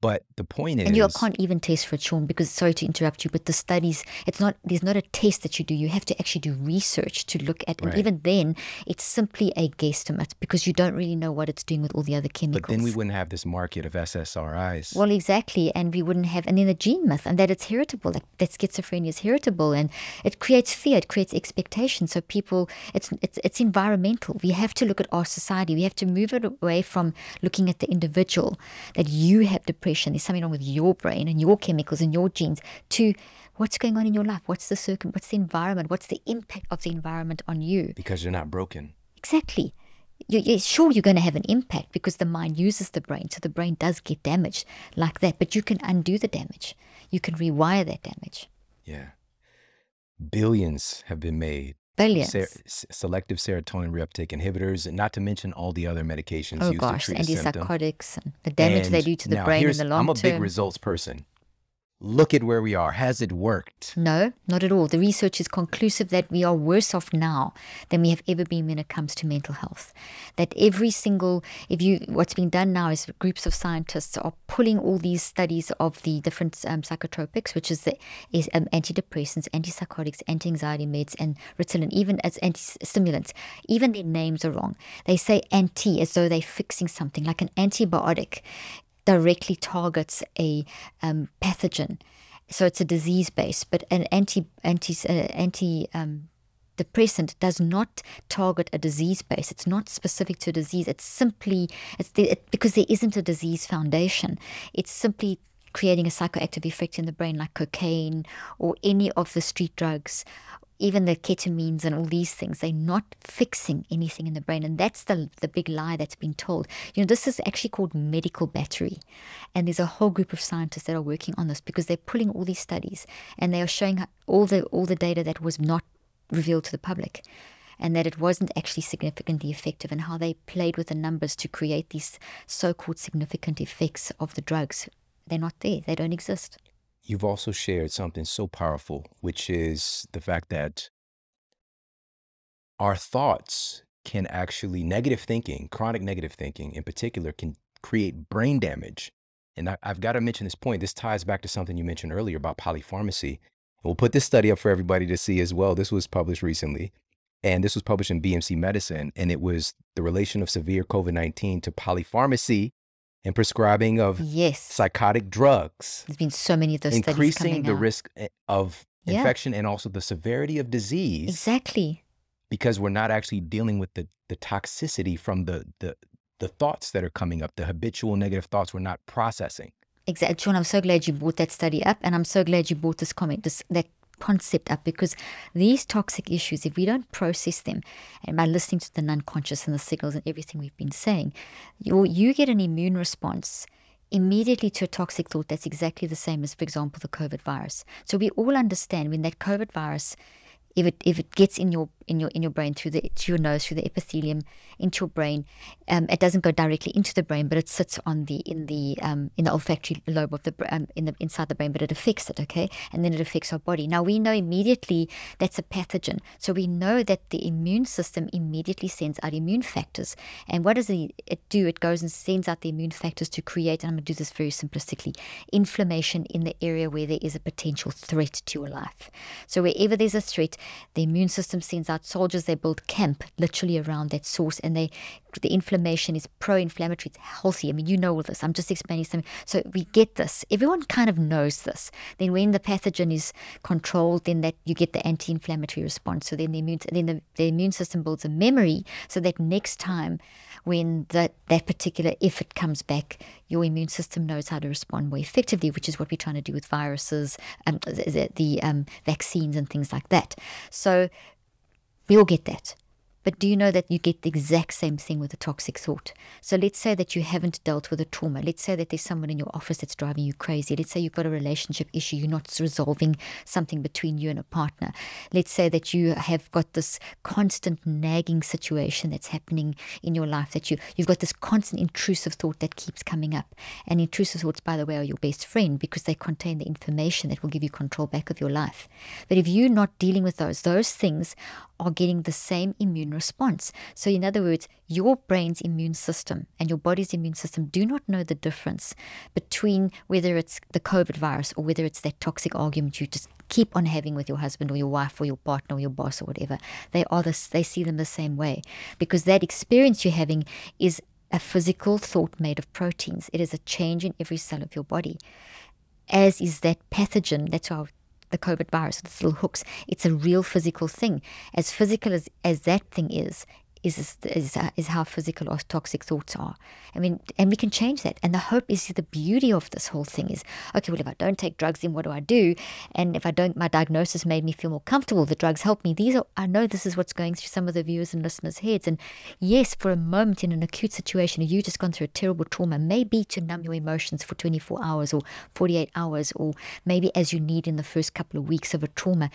But the point is, And you can't even test for it, Shawn, because sorry to interrupt you, but the studies, it's not there's not a test that you do. You have to actually do research to look at, and Right. even then, it's simply a guesstimate because you don't really know what it's doing with all the other chemicals. but then we wouldn't have this market of SSRIs. Well, exactly, and we wouldn't have, and then the gene myth, and that it's heritable, like that schizophrenia is heritable, and it creates fear, it creates expectation. So people, it's it's it's environmental. We have to look at our society. We have to move it away from looking at the individual that you have depression. There's something wrong with your brain and your chemicals and your genes. To what's going on in your life? What's the circum? What's the environment? What's the impact of the environment on you? because you're not broken. Exactly. You, you, sure, you're going to have an impact because the mind uses the brain, so the brain does get damaged like that. But you can undo the damage. You can rewire that damage. Yeah. Billions have been made. Billions. Ser- selective serotonin reuptake inhibitors, and not to mention all the other medications oh used gosh, to treat the symptom. antipsychotics and the damage they do to the brain in the long I'm a term. big results person. Look at where we are. Has it worked? No, not at all. The research is conclusive that we are worse off now than we have ever been when it comes to mental health. That every single, if you, what's being done now is groups of scientists are pulling all these studies of the different um, psychotropics, which is the is um, antidepressants, antipsychotics, anti-anxiety meds, and Ritalin, even as anti-stimulants. Even their names are wrong. They say anti as though they're fixing something, like an antibiotic directly targets a um, pathogen. So it's a disease base, but an anti anti uh, anti um, depressant does not target a disease base. It's not specific to a disease. It's simply it's the, it, because there isn't a disease foundation. It's simply creating a psychoactive effect in the brain, like cocaine or any of the street drugs even the ketamines and all these things, they're not fixing anything in the brain. And that's the, the big lie that's been told. You know, this is actually called medical battery. And there's a whole group of scientists that are working on this because they're pulling all these studies and they are showing all the all the data that was not revealed to the public. And that it wasn't actually significantly effective, and how they played with the numbers to create these so called significant effects of the drugs. They're not there, they don't exist. You've also shared something so powerful, which is the fact that our thoughts can actually, negative thinking, chronic negative thinking in particular, can create brain damage. And I, I've got to mention this point. This ties back to something you mentioned earlier about polypharmacy. We'll put this study up for everybody to see as well. This was published recently, and this was published in BMC Medicine, and it was the relation of severe COVID 19 to polypharmacy and prescribing of Yes. psychotic drugs There's been so many of those studies increasing the out. risk eh, of Yeah. infection and also the severity of disease Exactly. because we're not actually dealing with the, the toxicity from the, the the thoughts that are coming up the habitual negative thoughts we're not processing Exactly. Shawn, I'm so glad you brought that study up, and I'm so glad you brought this comment, this that concept up, because these toxic issues, if we don't process them, and by listening to the unconscious and the signals and everything we've been saying, you you get an immune response immediately to a toxic thought that's exactly the same as, for example, the COVID virus. So we all understand when that COVID virus if it if it gets in your in your in your brain through the to your nose through the epithelium into your brain, um, it doesn't go directly into the brain, but it sits on the in the um, in the olfactory lobe of the um, in the inside the brain, but it affects it, okay, and then it affects our body. Now we know immediately that's a pathogen, so we know that the immune system immediately sends out immune factors. And what does it do? It goes and sends out the immune factors to create. And I'm going to do this very simplistically: inflammation in the area where there is a potential threat to your life. So wherever there's a threat, the immune system sends out soldiers. They build camp literally around that source, and they the inflammation is pro-inflammatory. It's healthy. I mean, you know all this. I'm just explaining something. So we get this. Everyone kind of knows this. Then when the pathogen is controlled, then that you get the anti-inflammatory response. So then the immune then the, the immune system builds a memory so that next time when that that particular if it comes back, your immune system knows how to respond more effectively, which is what we're trying to do with viruses, um, the, the um, vaccines and things like that. So all get that. But do you know that you get the exact same thing with a toxic thought? So let's say that you haven't dealt with a trauma. Let's say that there's someone in your office that's driving you crazy. Let's say you've got a relationship issue, you're not resolving something between you and a partner. Let's say that you have got this constant nagging situation that's happening in your life, that you, you've got this constant intrusive thought that keeps coming up. And intrusive thoughts, by the way, are your best friend because they contain the information that will give you control back of your life. But if you're not dealing with those, those things are getting the same immune immune response. So, in other words, your brain's immune system and your body's immune system do not know the difference between whether it's the COVID virus or whether it's that toxic argument you just keep on having with your husband or your wife or your partner or your boss or whatever. They are this, they see them the same way because that experience you're having is a physical thought made of proteins. It is a change in every cell of your body. As is that pathogen, that's our the COVID virus, the little hooks. It's a real physical thing. As physical as, as that thing is, is, is, uh, is how physical or toxic thoughts are. I mean, and we can change that. And the hope is the beauty of this whole thing is okay, well, if I don't take drugs, then what do I do? And if I don't, my diagnosis made me feel more comfortable. The drugs help me. These are, I know this is what's going through some of the viewers and listeners' heads. And yes, for a moment in an acute situation, you just gone through a terrible trauma, maybe to numb your emotions for 24 hours or 48 hours, or maybe as you need in the first couple of weeks of a trauma.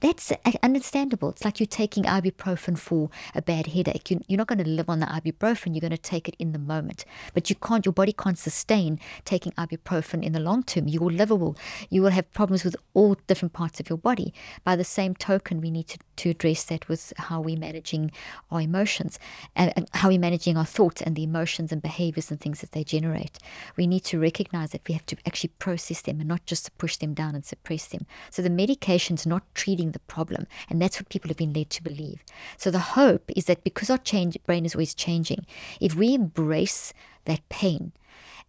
That's understandable. It's like you're taking ibuprofen for a bad headache. You're not going to live on the ibuprofen. You're going to take it in the moment. But you can't, your body can't sustain taking ibuprofen in the long term. Your liver will, you will have problems with all different parts of your body. By the same token, we need to, to address that with how we're managing our emotions and, and how we're managing our thoughts and the emotions and behaviors and things that they generate. We need to recognize that we have to actually process them and not just to push them down and suppress them. So the medication's not treating the problem, and that's what people have been led to believe. So the hope is that because our change, brain is always changing, if we embrace that pain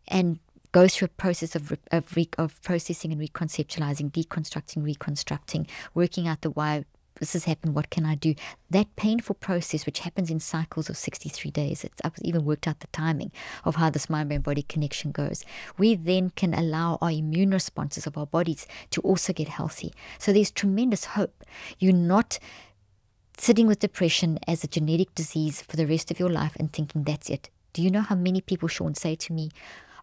and go through a process of, of, of processing and reconceptualizing, deconstructing, reconstructing, working out the why this has happened, what can I do? That painful process, which happens in cycles of 63 days, it's, I've even worked out the timing of how this mind brain body connection goes. We then can allow our immune responses of our bodies to also get healthy. So there's tremendous hope. You're not sitting with depression as a genetic disease for the rest of your life and thinking that's it. Do you know how many people, Shawn, say to me,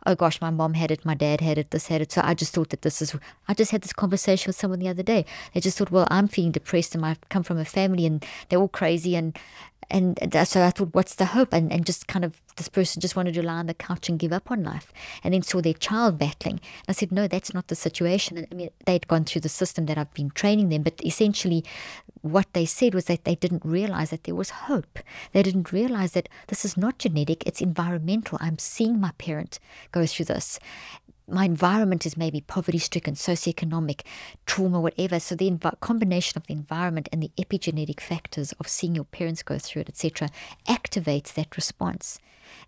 oh gosh, my mom had it, my dad had it, this had it. So I just thought that this is, I just had this conversation with someone the other day. They just thought, well, I'm feeling depressed and I come from a family and they're all crazy and and uh, so I thought, what's the hope? And, and just kind of, this person just wanted to lie on the couch and give up on life. And then saw their child battling. And I said, no, that's not the situation. I mean, they'd gone through the system that I've been training them. But essentially, what they said was that they didn't realize that there was hope. They didn't realize that this is not genetic, it's environmental. I'm seeing my parent go through this my environment is maybe poverty stricken, socioeconomic, trauma, whatever. So the env- combination of the environment and the epigenetic factors of seeing your parents go through it, etc., activates that response.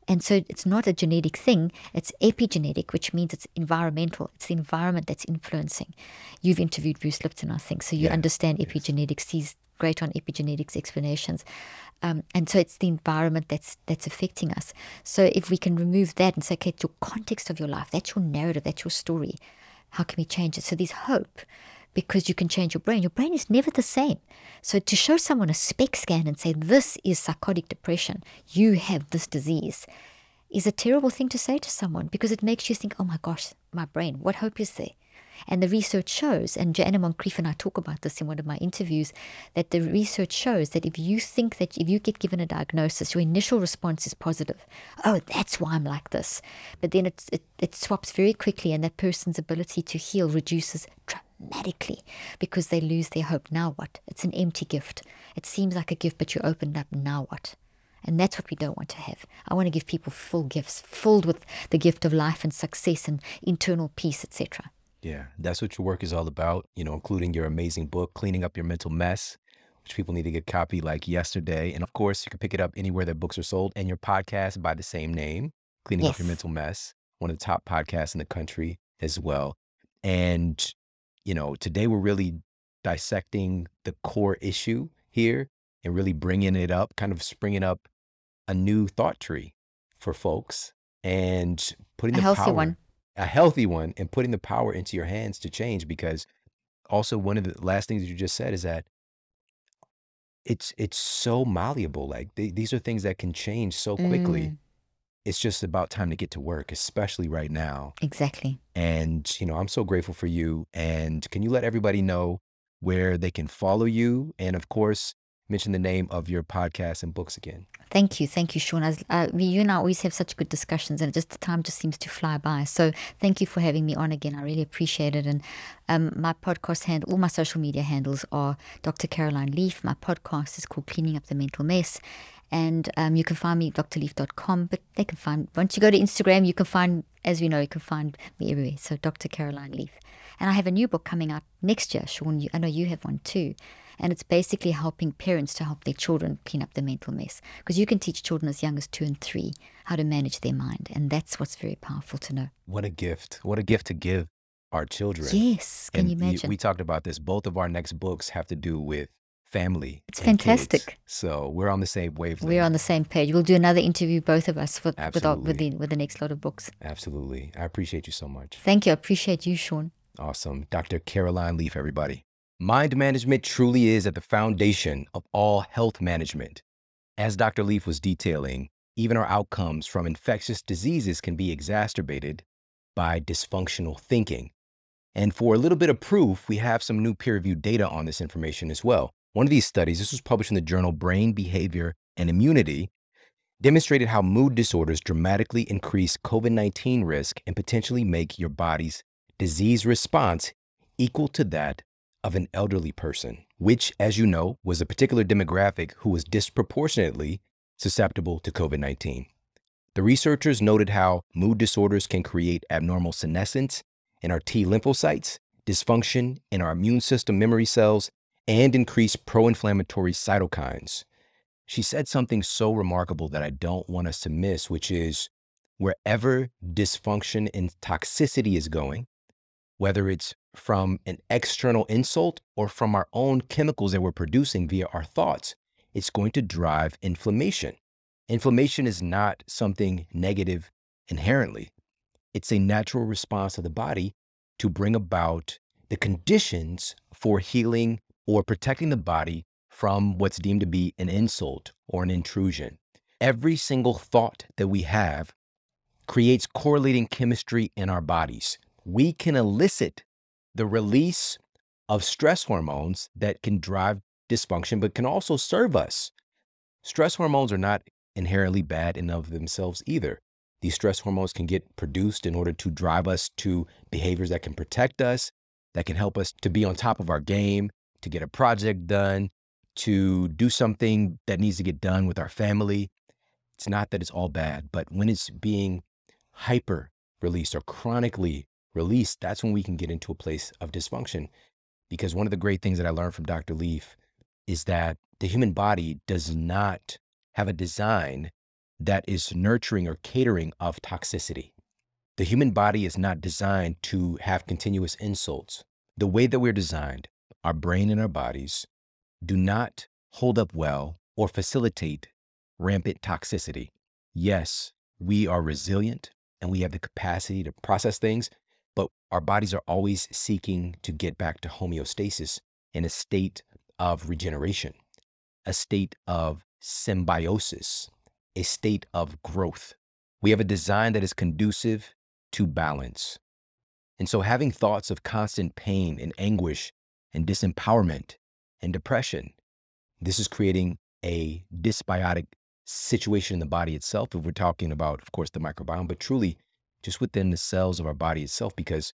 And so it's not a genetic thing, it's epigenetic, which means it's environmental. It's the environment that's influencing. You've interviewed Bruce Lipton, I think, so you yeah, understand epigenetics. He's great on epigenetics explanations. Um, and so it's the environment that's that's affecting us. So if we can remove that and say, okay, it's your context of your life, that's your narrative, that's your story. How can we change it? So there's hope because you can change your brain. Your brain is never the same. So to show someone a SPECT scan and say, this is psychotic depression, you have this disease, is a terrible thing to say to someone because it makes you think, oh my gosh, my brain, what hope is there? And the research shows, and Joanna Moncrieff and I talk about this in one of my interviews, that the research shows that if you think that if you get given a diagnosis, your initial response is positive. Oh, that's why I'm like this. But then it, it, it swaps very quickly, and that person's ability to heal reduces dramatically because they lose their hope. Now what? It's an empty gift. It seems like a gift, but you opened up. Now what? And that's what we don't want to have. I want to give people full gifts, filled with the gift of life and success and internal peace, etc. Yeah, that's what your work is all about, you know, including your amazing book, Cleaning Up Your Mental Mess, which people need to get copy like yesterday. And of course, you can pick it up anywhere that books are sold and your podcast by the same name, Cleaning yes. Up Your Mental Mess, one of the top podcasts in the country as well. And, you know, today we're really dissecting the core issue here and really bringing it up, kind of springing up a new thought tree for folks and putting a the healthy power, one a healthy one and putting the power into your hands to change because also one of the last things you just said is that it's it's so malleable like th- these are things that can change so quickly. Mm. it's just about time to get to work especially right now. Exactly. And you know i'm so grateful for you and can you let everybody know where they can follow you? And of course mention the name of your podcast and books again. Thank you, thank you, Shawn. As, uh, we, you and I always have such good discussions, and just the time just seems to fly by. So thank you for having me on again. I really appreciate it. And um, my podcast handle, all my social media handles are Dr. Caroline Leaf. My podcast is called Cleaning Up the Mental Mess. And um, you can find me at drleaf.com, but they can find, once you go to Instagram, you can find, as we know, you can find me everywhere. So Dr. Caroline Leaf. And I have a new book coming out next year, Shawn. You, I know you have one too. And it's basically helping parents to help their children clean up the mental mess. Because you can teach children as young as two and three how to manage their mind. And that's what's very powerful to know. What a gift. What a gift to give our children. Yes. Can And you imagine? We talked about this. Both of our next books have to do with family. It's and kids. fantastic. So we're on the same wavelength. We're on the same page. We'll do another interview, both of us, for, with, our, with, the, with the next lot of books. Absolutely. I appreciate you so much. Thank you. I appreciate you, Shawn. Awesome. Dr. Caroline Leaf, everybody. Mind management truly is at the foundation of all health management. As Dr. Leaf was detailing, even our outcomes from infectious diseases can be exacerbated by dysfunctional thinking. And for a little bit of proof, we have some new peer reviewed data on this information as well. One of these studies, this was published in the journal Brain Behavior and Immunity, demonstrated how mood disorders dramatically increase COVID 19 risk and potentially make your body's disease response equal to that of an elderly person, which, as you know, was a particular demographic who was disproportionately susceptible to COVID 19. The researchers noted how mood disorders can create abnormal senescence in our T lymphocytes, dysfunction in our immune system memory cells, and increase pro inflammatory cytokines. She said something so remarkable that I don't want us to miss, which is wherever dysfunction and toxicity is going, whether it's from an external insult or from our own chemicals that we're producing via our thoughts, it's going to drive inflammation. Inflammation is not something negative inherently, it's a natural response of the body to bring about the conditions for healing or protecting the body from what's deemed to be an insult or an intrusion. Every single thought that we have creates correlating chemistry in our bodies. We can elicit the release of stress hormones that can drive dysfunction, but can also serve us. Stress hormones are not inherently bad in of themselves either. These stress hormones can get produced in order to drive us to behaviors that can protect us, that can help us to be on top of our game, to get a project done, to do something that needs to get done with our family. It's not that it's all bad, but when it's being hyper released or chronically released, that's when we can get into a place of dysfunction. Because one of the great things that I learned from Dr. Leaf is that the human body does not have a design that is nurturing or catering of toxicity. The human body is not designed to have continuous insults. The way that we're designed, our brain and our bodies, do not hold up well or facilitate rampant toxicity. Yes, we are resilient and we have the capacity to process things, our bodies are always seeking to get back to homeostasis in a state of regeneration, a state of symbiosis, a state of growth. We have a design that is conducive to balance. And so, having thoughts of constant pain and anguish and disempowerment and depression, this is creating a dysbiotic situation in the body itself. If we're talking about, of course, the microbiome, but truly just within the cells of our body itself, because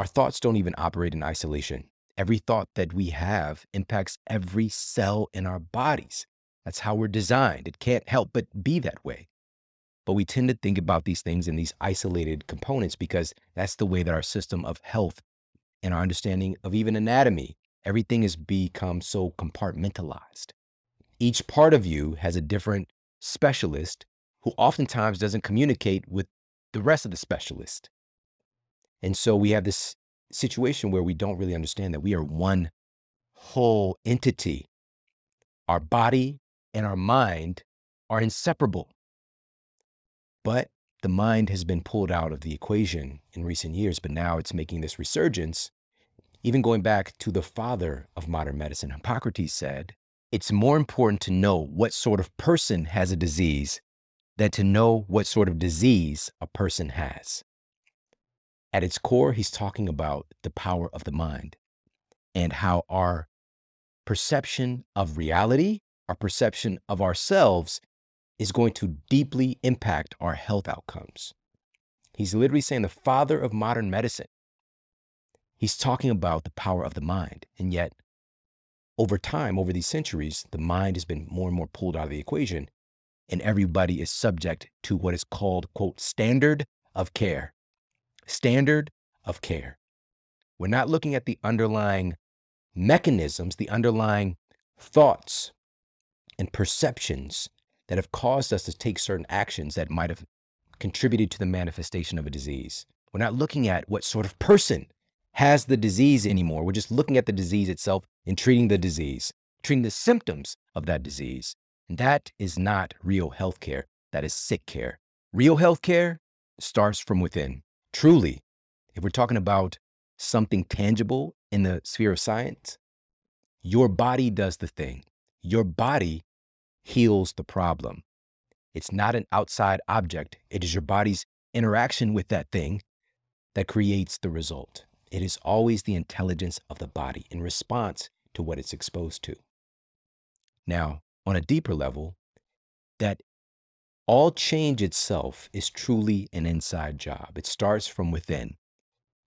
our thoughts don't even operate in isolation. Every thought that we have impacts every cell in our bodies. That's how we're designed. It can't help but be that way. But we tend to think about these things in these isolated components because that's the way that our system of health and our understanding of even anatomy, everything has become so compartmentalized. Each part of you has a different specialist who oftentimes doesn't communicate with the rest of the specialists. And so we have this situation where we don't really understand that we are one whole entity. Our body and our mind are inseparable. But the mind has been pulled out of the equation in recent years, but now it's making this resurgence. Even going back to the father of modern medicine, Hippocrates said, it's more important to know what sort of person has a disease than to know what sort of disease a person has. At its core, he's talking about the power of the mind and how our perception of reality, our perception of ourselves is going to deeply impact our health outcomes. He's literally saying the father of modern medicine. He's talking about the power of the mind. And yet, over time, over these centuries, the mind has been more and more pulled out of the equation, and everybody is subject to what is called, quote, standard of care. Standard of care. We're not looking at the underlying mechanisms, the underlying thoughts and perceptions that have caused us to take certain actions that might have contributed to the manifestation of a disease. We're not looking at what sort of person has the disease anymore. We're just looking at the disease itself and treating the disease, treating the symptoms of that disease. And that is not real healthcare. That is sick care. Real healthcare starts from within. Truly, if we're talking about something tangible in the sphere of science, your body does the thing. Your body heals the problem. It's not an outside object, it is your body's interaction with that thing that creates the result. It is always the intelligence of the body in response to what it's exposed to. Now, on a deeper level, that all change itself is truly an inside job. It starts from within.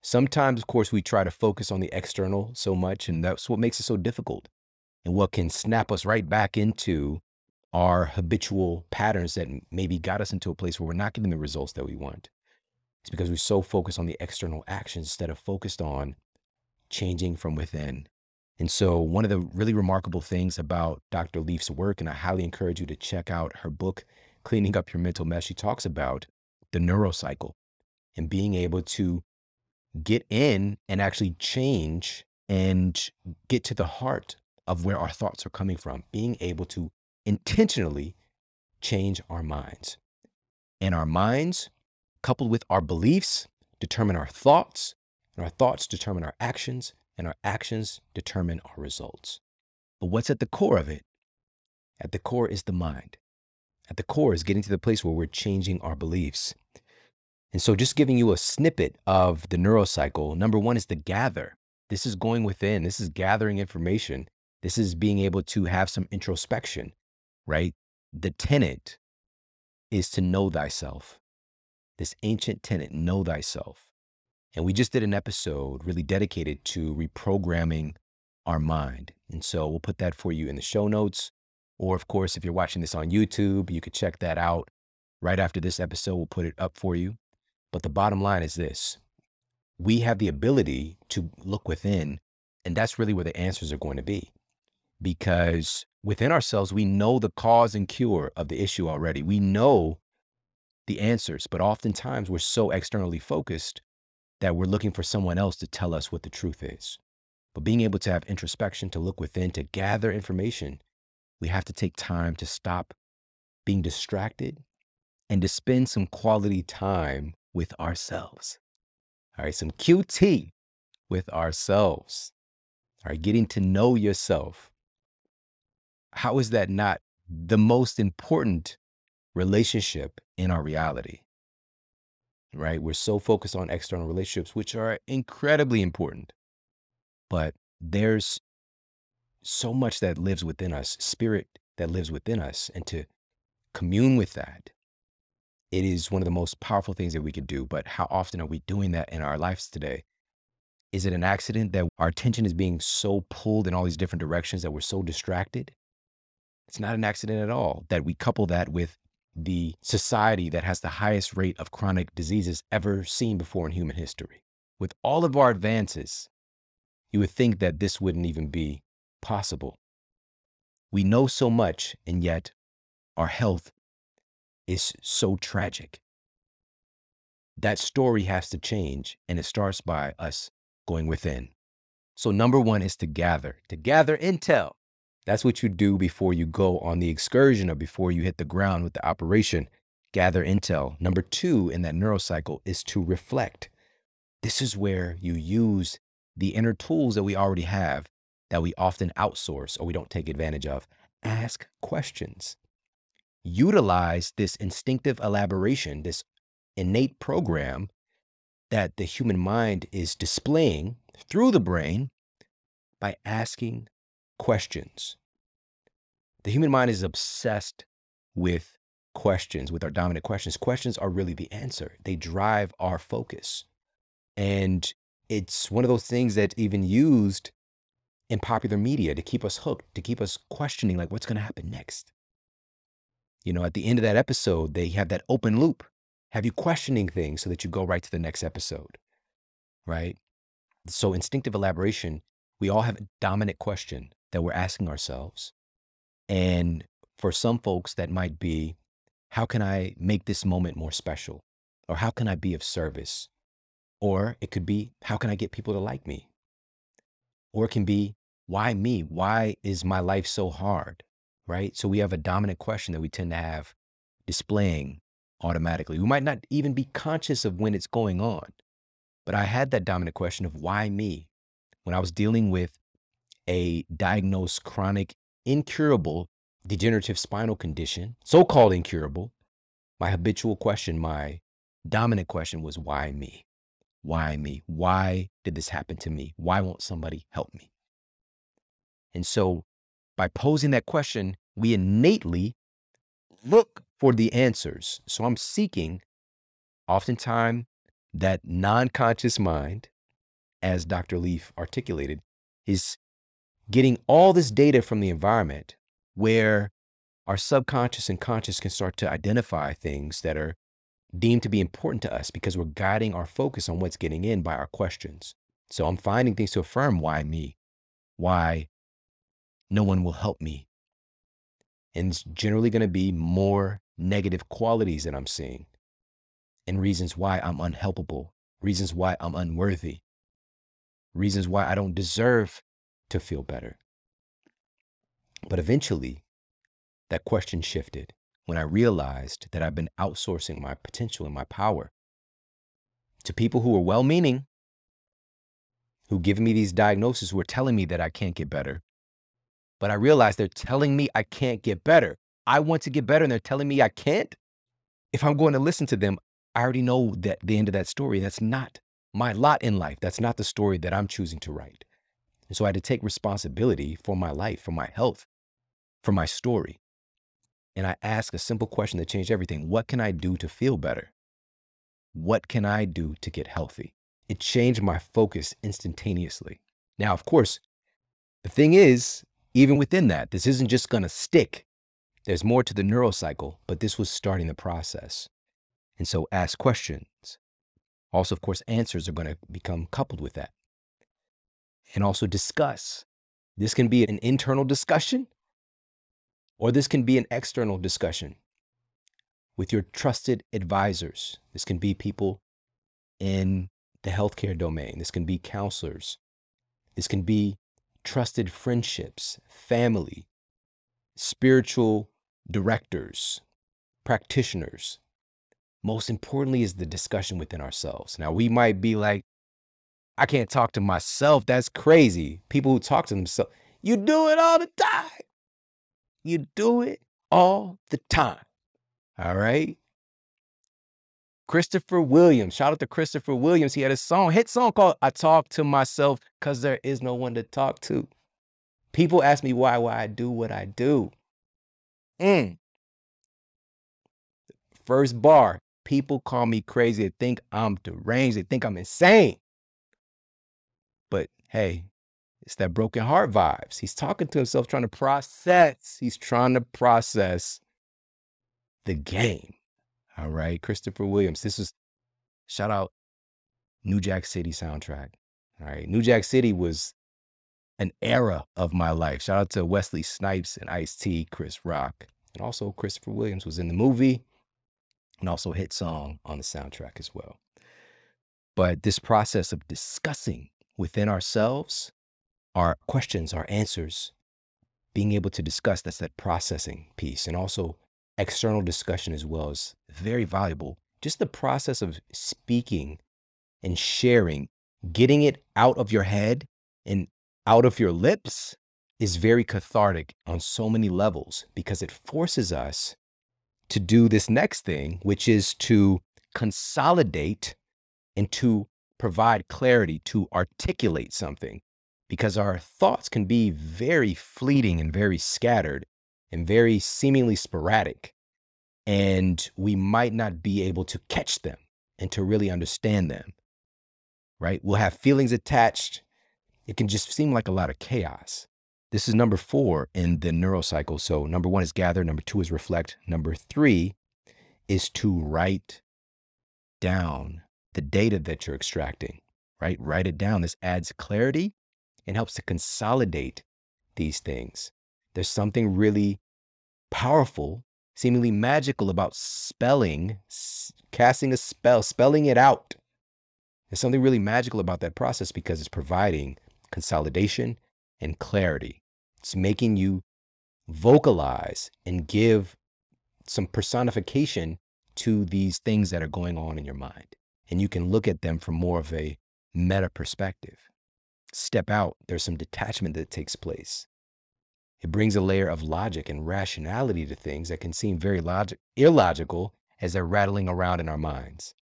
Sometimes, of course, we try to focus on the external so much, and that's what makes it so difficult and what can snap us right back into our habitual patterns that maybe got us into a place where we're not getting the results that we want. It's because we're so focused on the external actions instead of focused on changing from within. And so, one of the really remarkable things about Dr. Leaf's work, and I highly encourage you to check out her book, Cleaning Up Your Mental Mess, she talks about the neurocycle and being able to get in and actually change and get to the heart of where our thoughts are coming from, being able to intentionally change our minds. And our minds, coupled with our beliefs, determine our thoughts, and our thoughts determine our actions, and our actions determine our results. But what's at the core of it? At the core is the mind. At the core is getting to the place where we're changing our beliefs. And so, just giving you a snippet of the neurocycle number one is the gather. This is going within, this is gathering information, this is being able to have some introspection right? The tenet is to know thyself. This ancient tenet, know thyself. And we just did an episode really dedicated to reprogramming our mind. And so we'll put that for you in the show notes. Or, of course, if you're watching this on YouTube, you could check that out right after this episode. We'll put it up for you. But the bottom line is this we have the ability to look within, and that's really where the answers are going to be because within ourselves, we know the cause and cure of the issue already. We know the answers, but oftentimes we're so externally focused that we're looking for someone else to tell us what the truth is. But being able to have introspection, to look within, to gather information, we have to take time to stop being distracted and to spend some quality time with ourselves. All right, some QT with ourselves. All right, getting to know yourself how is that not the most important relationship in our reality? Right? We're so focused on external relationships, which are incredibly important. But there's so much that lives within us, spirit that lives within us, and to commune with that, it is one of the most powerful things that we could do. But how often are we doing that in our lives today? Is it an accident that our attention is being so pulled in all these different directions that we're so distracted? It's not an accident at all that we couple that with the society that has the highest rate of chronic diseases ever seen before in human history. With all of our advances, you would think that this wouldn't even be possible. We know so much, and yet our health is so tragic. That story has to change, and it starts by us going within. So, number one is to gather, to gather intel, that's what you do before you go on the excursion or before you hit the ground with the operation. Gather intel. Number two in that neurocycle is to reflect. This is where you use the inner tools that we already have that we often outsource or we don't take advantage of. Ask questions. Utilize this instinctive elaboration, this innate program that the human mind is displaying through the brain by asking questions. The human mind is obsessed with questions, with our dominant questions. Questions are really the answer, they drive our focus. And it's one of those things that's even used in popular media to keep us hooked, to keep us questioning, like, what's going to happen next? You know, at the end of that episode, they have that open loop. Have you questioning things so that you go right to the next episode? Right? So, instinctive elaboration, we all have a dominant question that we're asking ourselves. And for some folks, that might be, how can I make this moment more special? Or how can I be of service? Or it could be, how can I get people to like me? Or it can be, why me? Why is my life so hard? Right? So we have a dominant question that we tend to have displaying automatically. We might not even be conscious of when it's going on. But I had that dominant question of why me? When I was dealing with a diagnosed chronic, incurable degenerative spinal condition, so called incurable, my habitual question, my dominant question was why me? Why me? Why did this happen to me? Why won't somebody help me? And so by posing that question, we innately look for the answers. So I'm seeking, oftentimes, that non conscious mind, as Dr. Leaf articulated, is getting all this data from the environment where our subconscious and conscious can start to identify things that are deemed to be important to us because we're guiding our focus on what's getting in by our questions. So I'm finding things to affirm why me? Why no one will help me? And it's generally going to be more negative qualities that I'm seeing and reasons why I'm unhelpable, reasons why I'm unworthy, reasons why I don't deserve to feel better. But eventually, that question shifted when I realized that I've been outsourcing my potential and my power to people who are well meaning, who give me these diagnoses, who are telling me that I can't get better. But I realized they're telling me I can't get better. I want to get better and they're telling me I can't. If I'm going to listen to them, I already know that the end of that story. That's not my lot in life. That's not the story that I'm choosing to write. And so I had to take responsibility for my life, for my health, for my story. And I asked a simple question that changed everything What can I do to feel better? What can I do to get healthy? It changed my focus instantaneously. Now, of course, the thing is, even within that, this isn't just going to stick. There's more to the neurocycle, but this was starting the process. And so ask questions. Also, of course, answers are going to become coupled with that. And also discuss. This can be an internal discussion or this can be an external discussion with your trusted advisors. This can be people in the healthcare domain. This can be counselors. This can be trusted friendships, family, spiritual directors, practitioners, most importantly is the discussion within ourselves. Now, we might be like, I can't talk to myself. That's crazy. People who talk to themselves, you do it all the time. You do it all the time. All right. Christopher Williams, shout out to Christopher Williams. He had a song, hit song called I Talk to Myself because there is no one to talk to. People ask me why, why I do what I do. Mm. First bar, People call me crazy. They think I'm deranged. They think I'm insane. But hey, it's that broken heart vibes. He's talking to himself, trying to process. He's trying to process the game. All right. Christopher Williams. This is shout out New Jack City soundtrack. All right. New Jack City was an era of my life. Shout out to Wesley Snipes and Ice T, Chris Rock. And also Christopher Williams was in the movie and also hit song on the soundtrack as well. But this process of discussing within ourselves our questions, our answers, being able to discuss, that's that processing piece. And also external discussion as well is very valuable. Just the process of speaking and sharing, getting it out of your head and out of your lips is very cathartic on so many levels because it forces us to do this next thing, which is to consolidate and to provide clarity, to articulate something. because our thoughts can be very fleeting and very scattered and very seemingly sporadic. And we might not be able to catch them and to really understand them, right? We'll have feelings attached. It can just seem like a lot of chaos. This is number four in the neurocycle. So, number one is gather, number two is reflect, number three is to write down the data that you're extracting, right? Write it down. This adds clarity and helps to consolidate these things. There's something really powerful, seemingly magical about spelling, casting a spell, spelling it out. There's something really magical about that process because it's providing consolidation and clarity. It's making you vocalize and give some personification to these things that are going on in your mind. And you can look at them from more of a meta perspective step out, there's some detachment that takes place. It brings a layer of logic and rationality to things that can seem very logic, illogical as they're rattling around in our minds.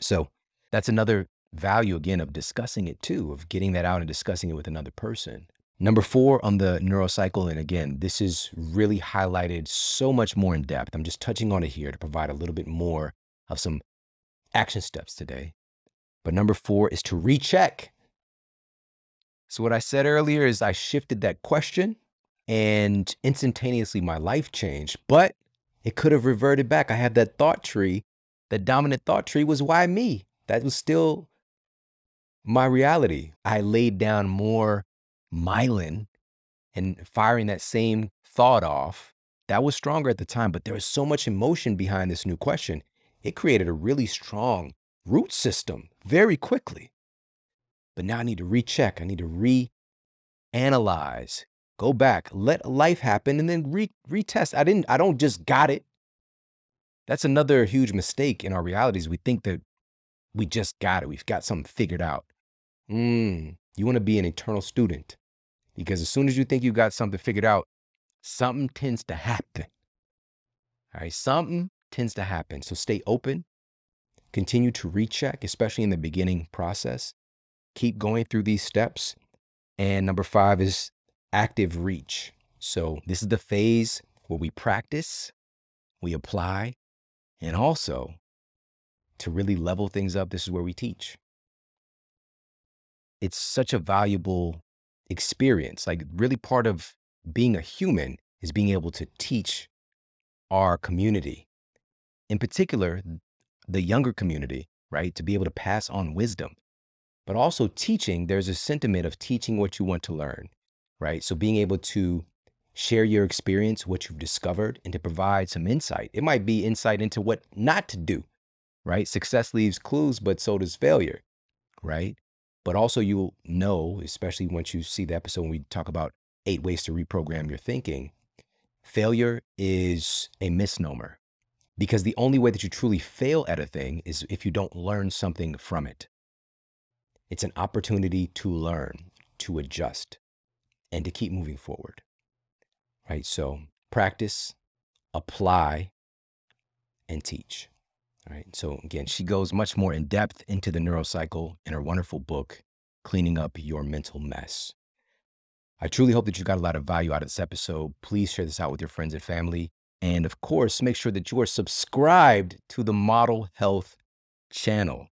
So that's another value, again, of discussing it too, of getting that out and discussing it with another person. Number four on the neurocycle, and again, this is really highlighted so much more in depth. I'm just touching on it here to provide a little bit more of some action steps today. But number four is to recheck so, what I said earlier is I shifted that question and instantaneously my life changed, but it could have reverted back. I had that thought tree. The dominant thought tree was why me? That was still my reality. I laid down more myelin and firing that same thought off. That was stronger at the time, but there was so much emotion behind this new question. It created a really strong root system very quickly. But now I need to recheck. I need to reanalyze, go back, let life happen, and then re- retest. I didn't. I don't just got it. That's another huge mistake in our realities. We think that we just got it. We've got something figured out. Mm, you want to be an eternal student because as soon as you think you got something figured out, something tends to happen. All right, something tends to happen. So stay open, continue to recheck, especially in the beginning process keep going through these steps. And number five is active reach. So this is the phase where we practice, we apply, and also to really level things up, this is where we teach. It's such a valuable experience. Like, really, part of being a human is being able to teach our community, in particular, the younger community, right? To be able to pass on wisdom but also teaching, there's a sentiment of teaching what you want to learn, right? So being able to share your experience, what you've discovered, and to provide some insight. It might be insight into what not to do, right? Success leaves clues, but so does failure, right? But also, you'll know, especially once you see the episode when we talk about eight ways to reprogram your thinking, failure is a misnomer because the only way that you truly fail at a thing is if you don't learn something from it. It's an opportunity to learn, to adjust, and to keep moving forward. Right? So practice, apply, and teach. All right. So again, she goes much more in depth into the neurocycle in her wonderful book, Cleaning Up Your Mental Mess. I truly hope that you got a lot of value out of this episode. Please share this out with your friends and family. And of course, make sure that you are subscribed to the Model Health channel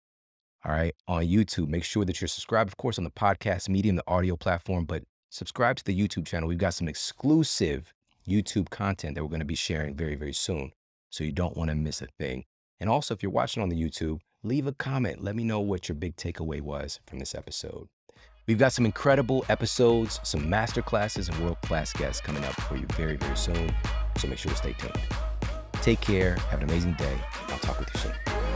all right, on YouTube. Make sure that you're subscribed, of course, on the podcast medium, the audio platform, but subscribe to the YouTube channel. We've got some exclusive YouTube content that we're going to be sharing very, very soon. So you don't want to miss a thing. And also, if you're watching on the YouTube, leave a comment. Let me know what your big takeaway was from this episode. We've got some incredible episodes, some master classes, and world class guests coming up for you very, very soon. So make sure to stay tuned. Take care. Have an amazing day. I'll talk with you soon.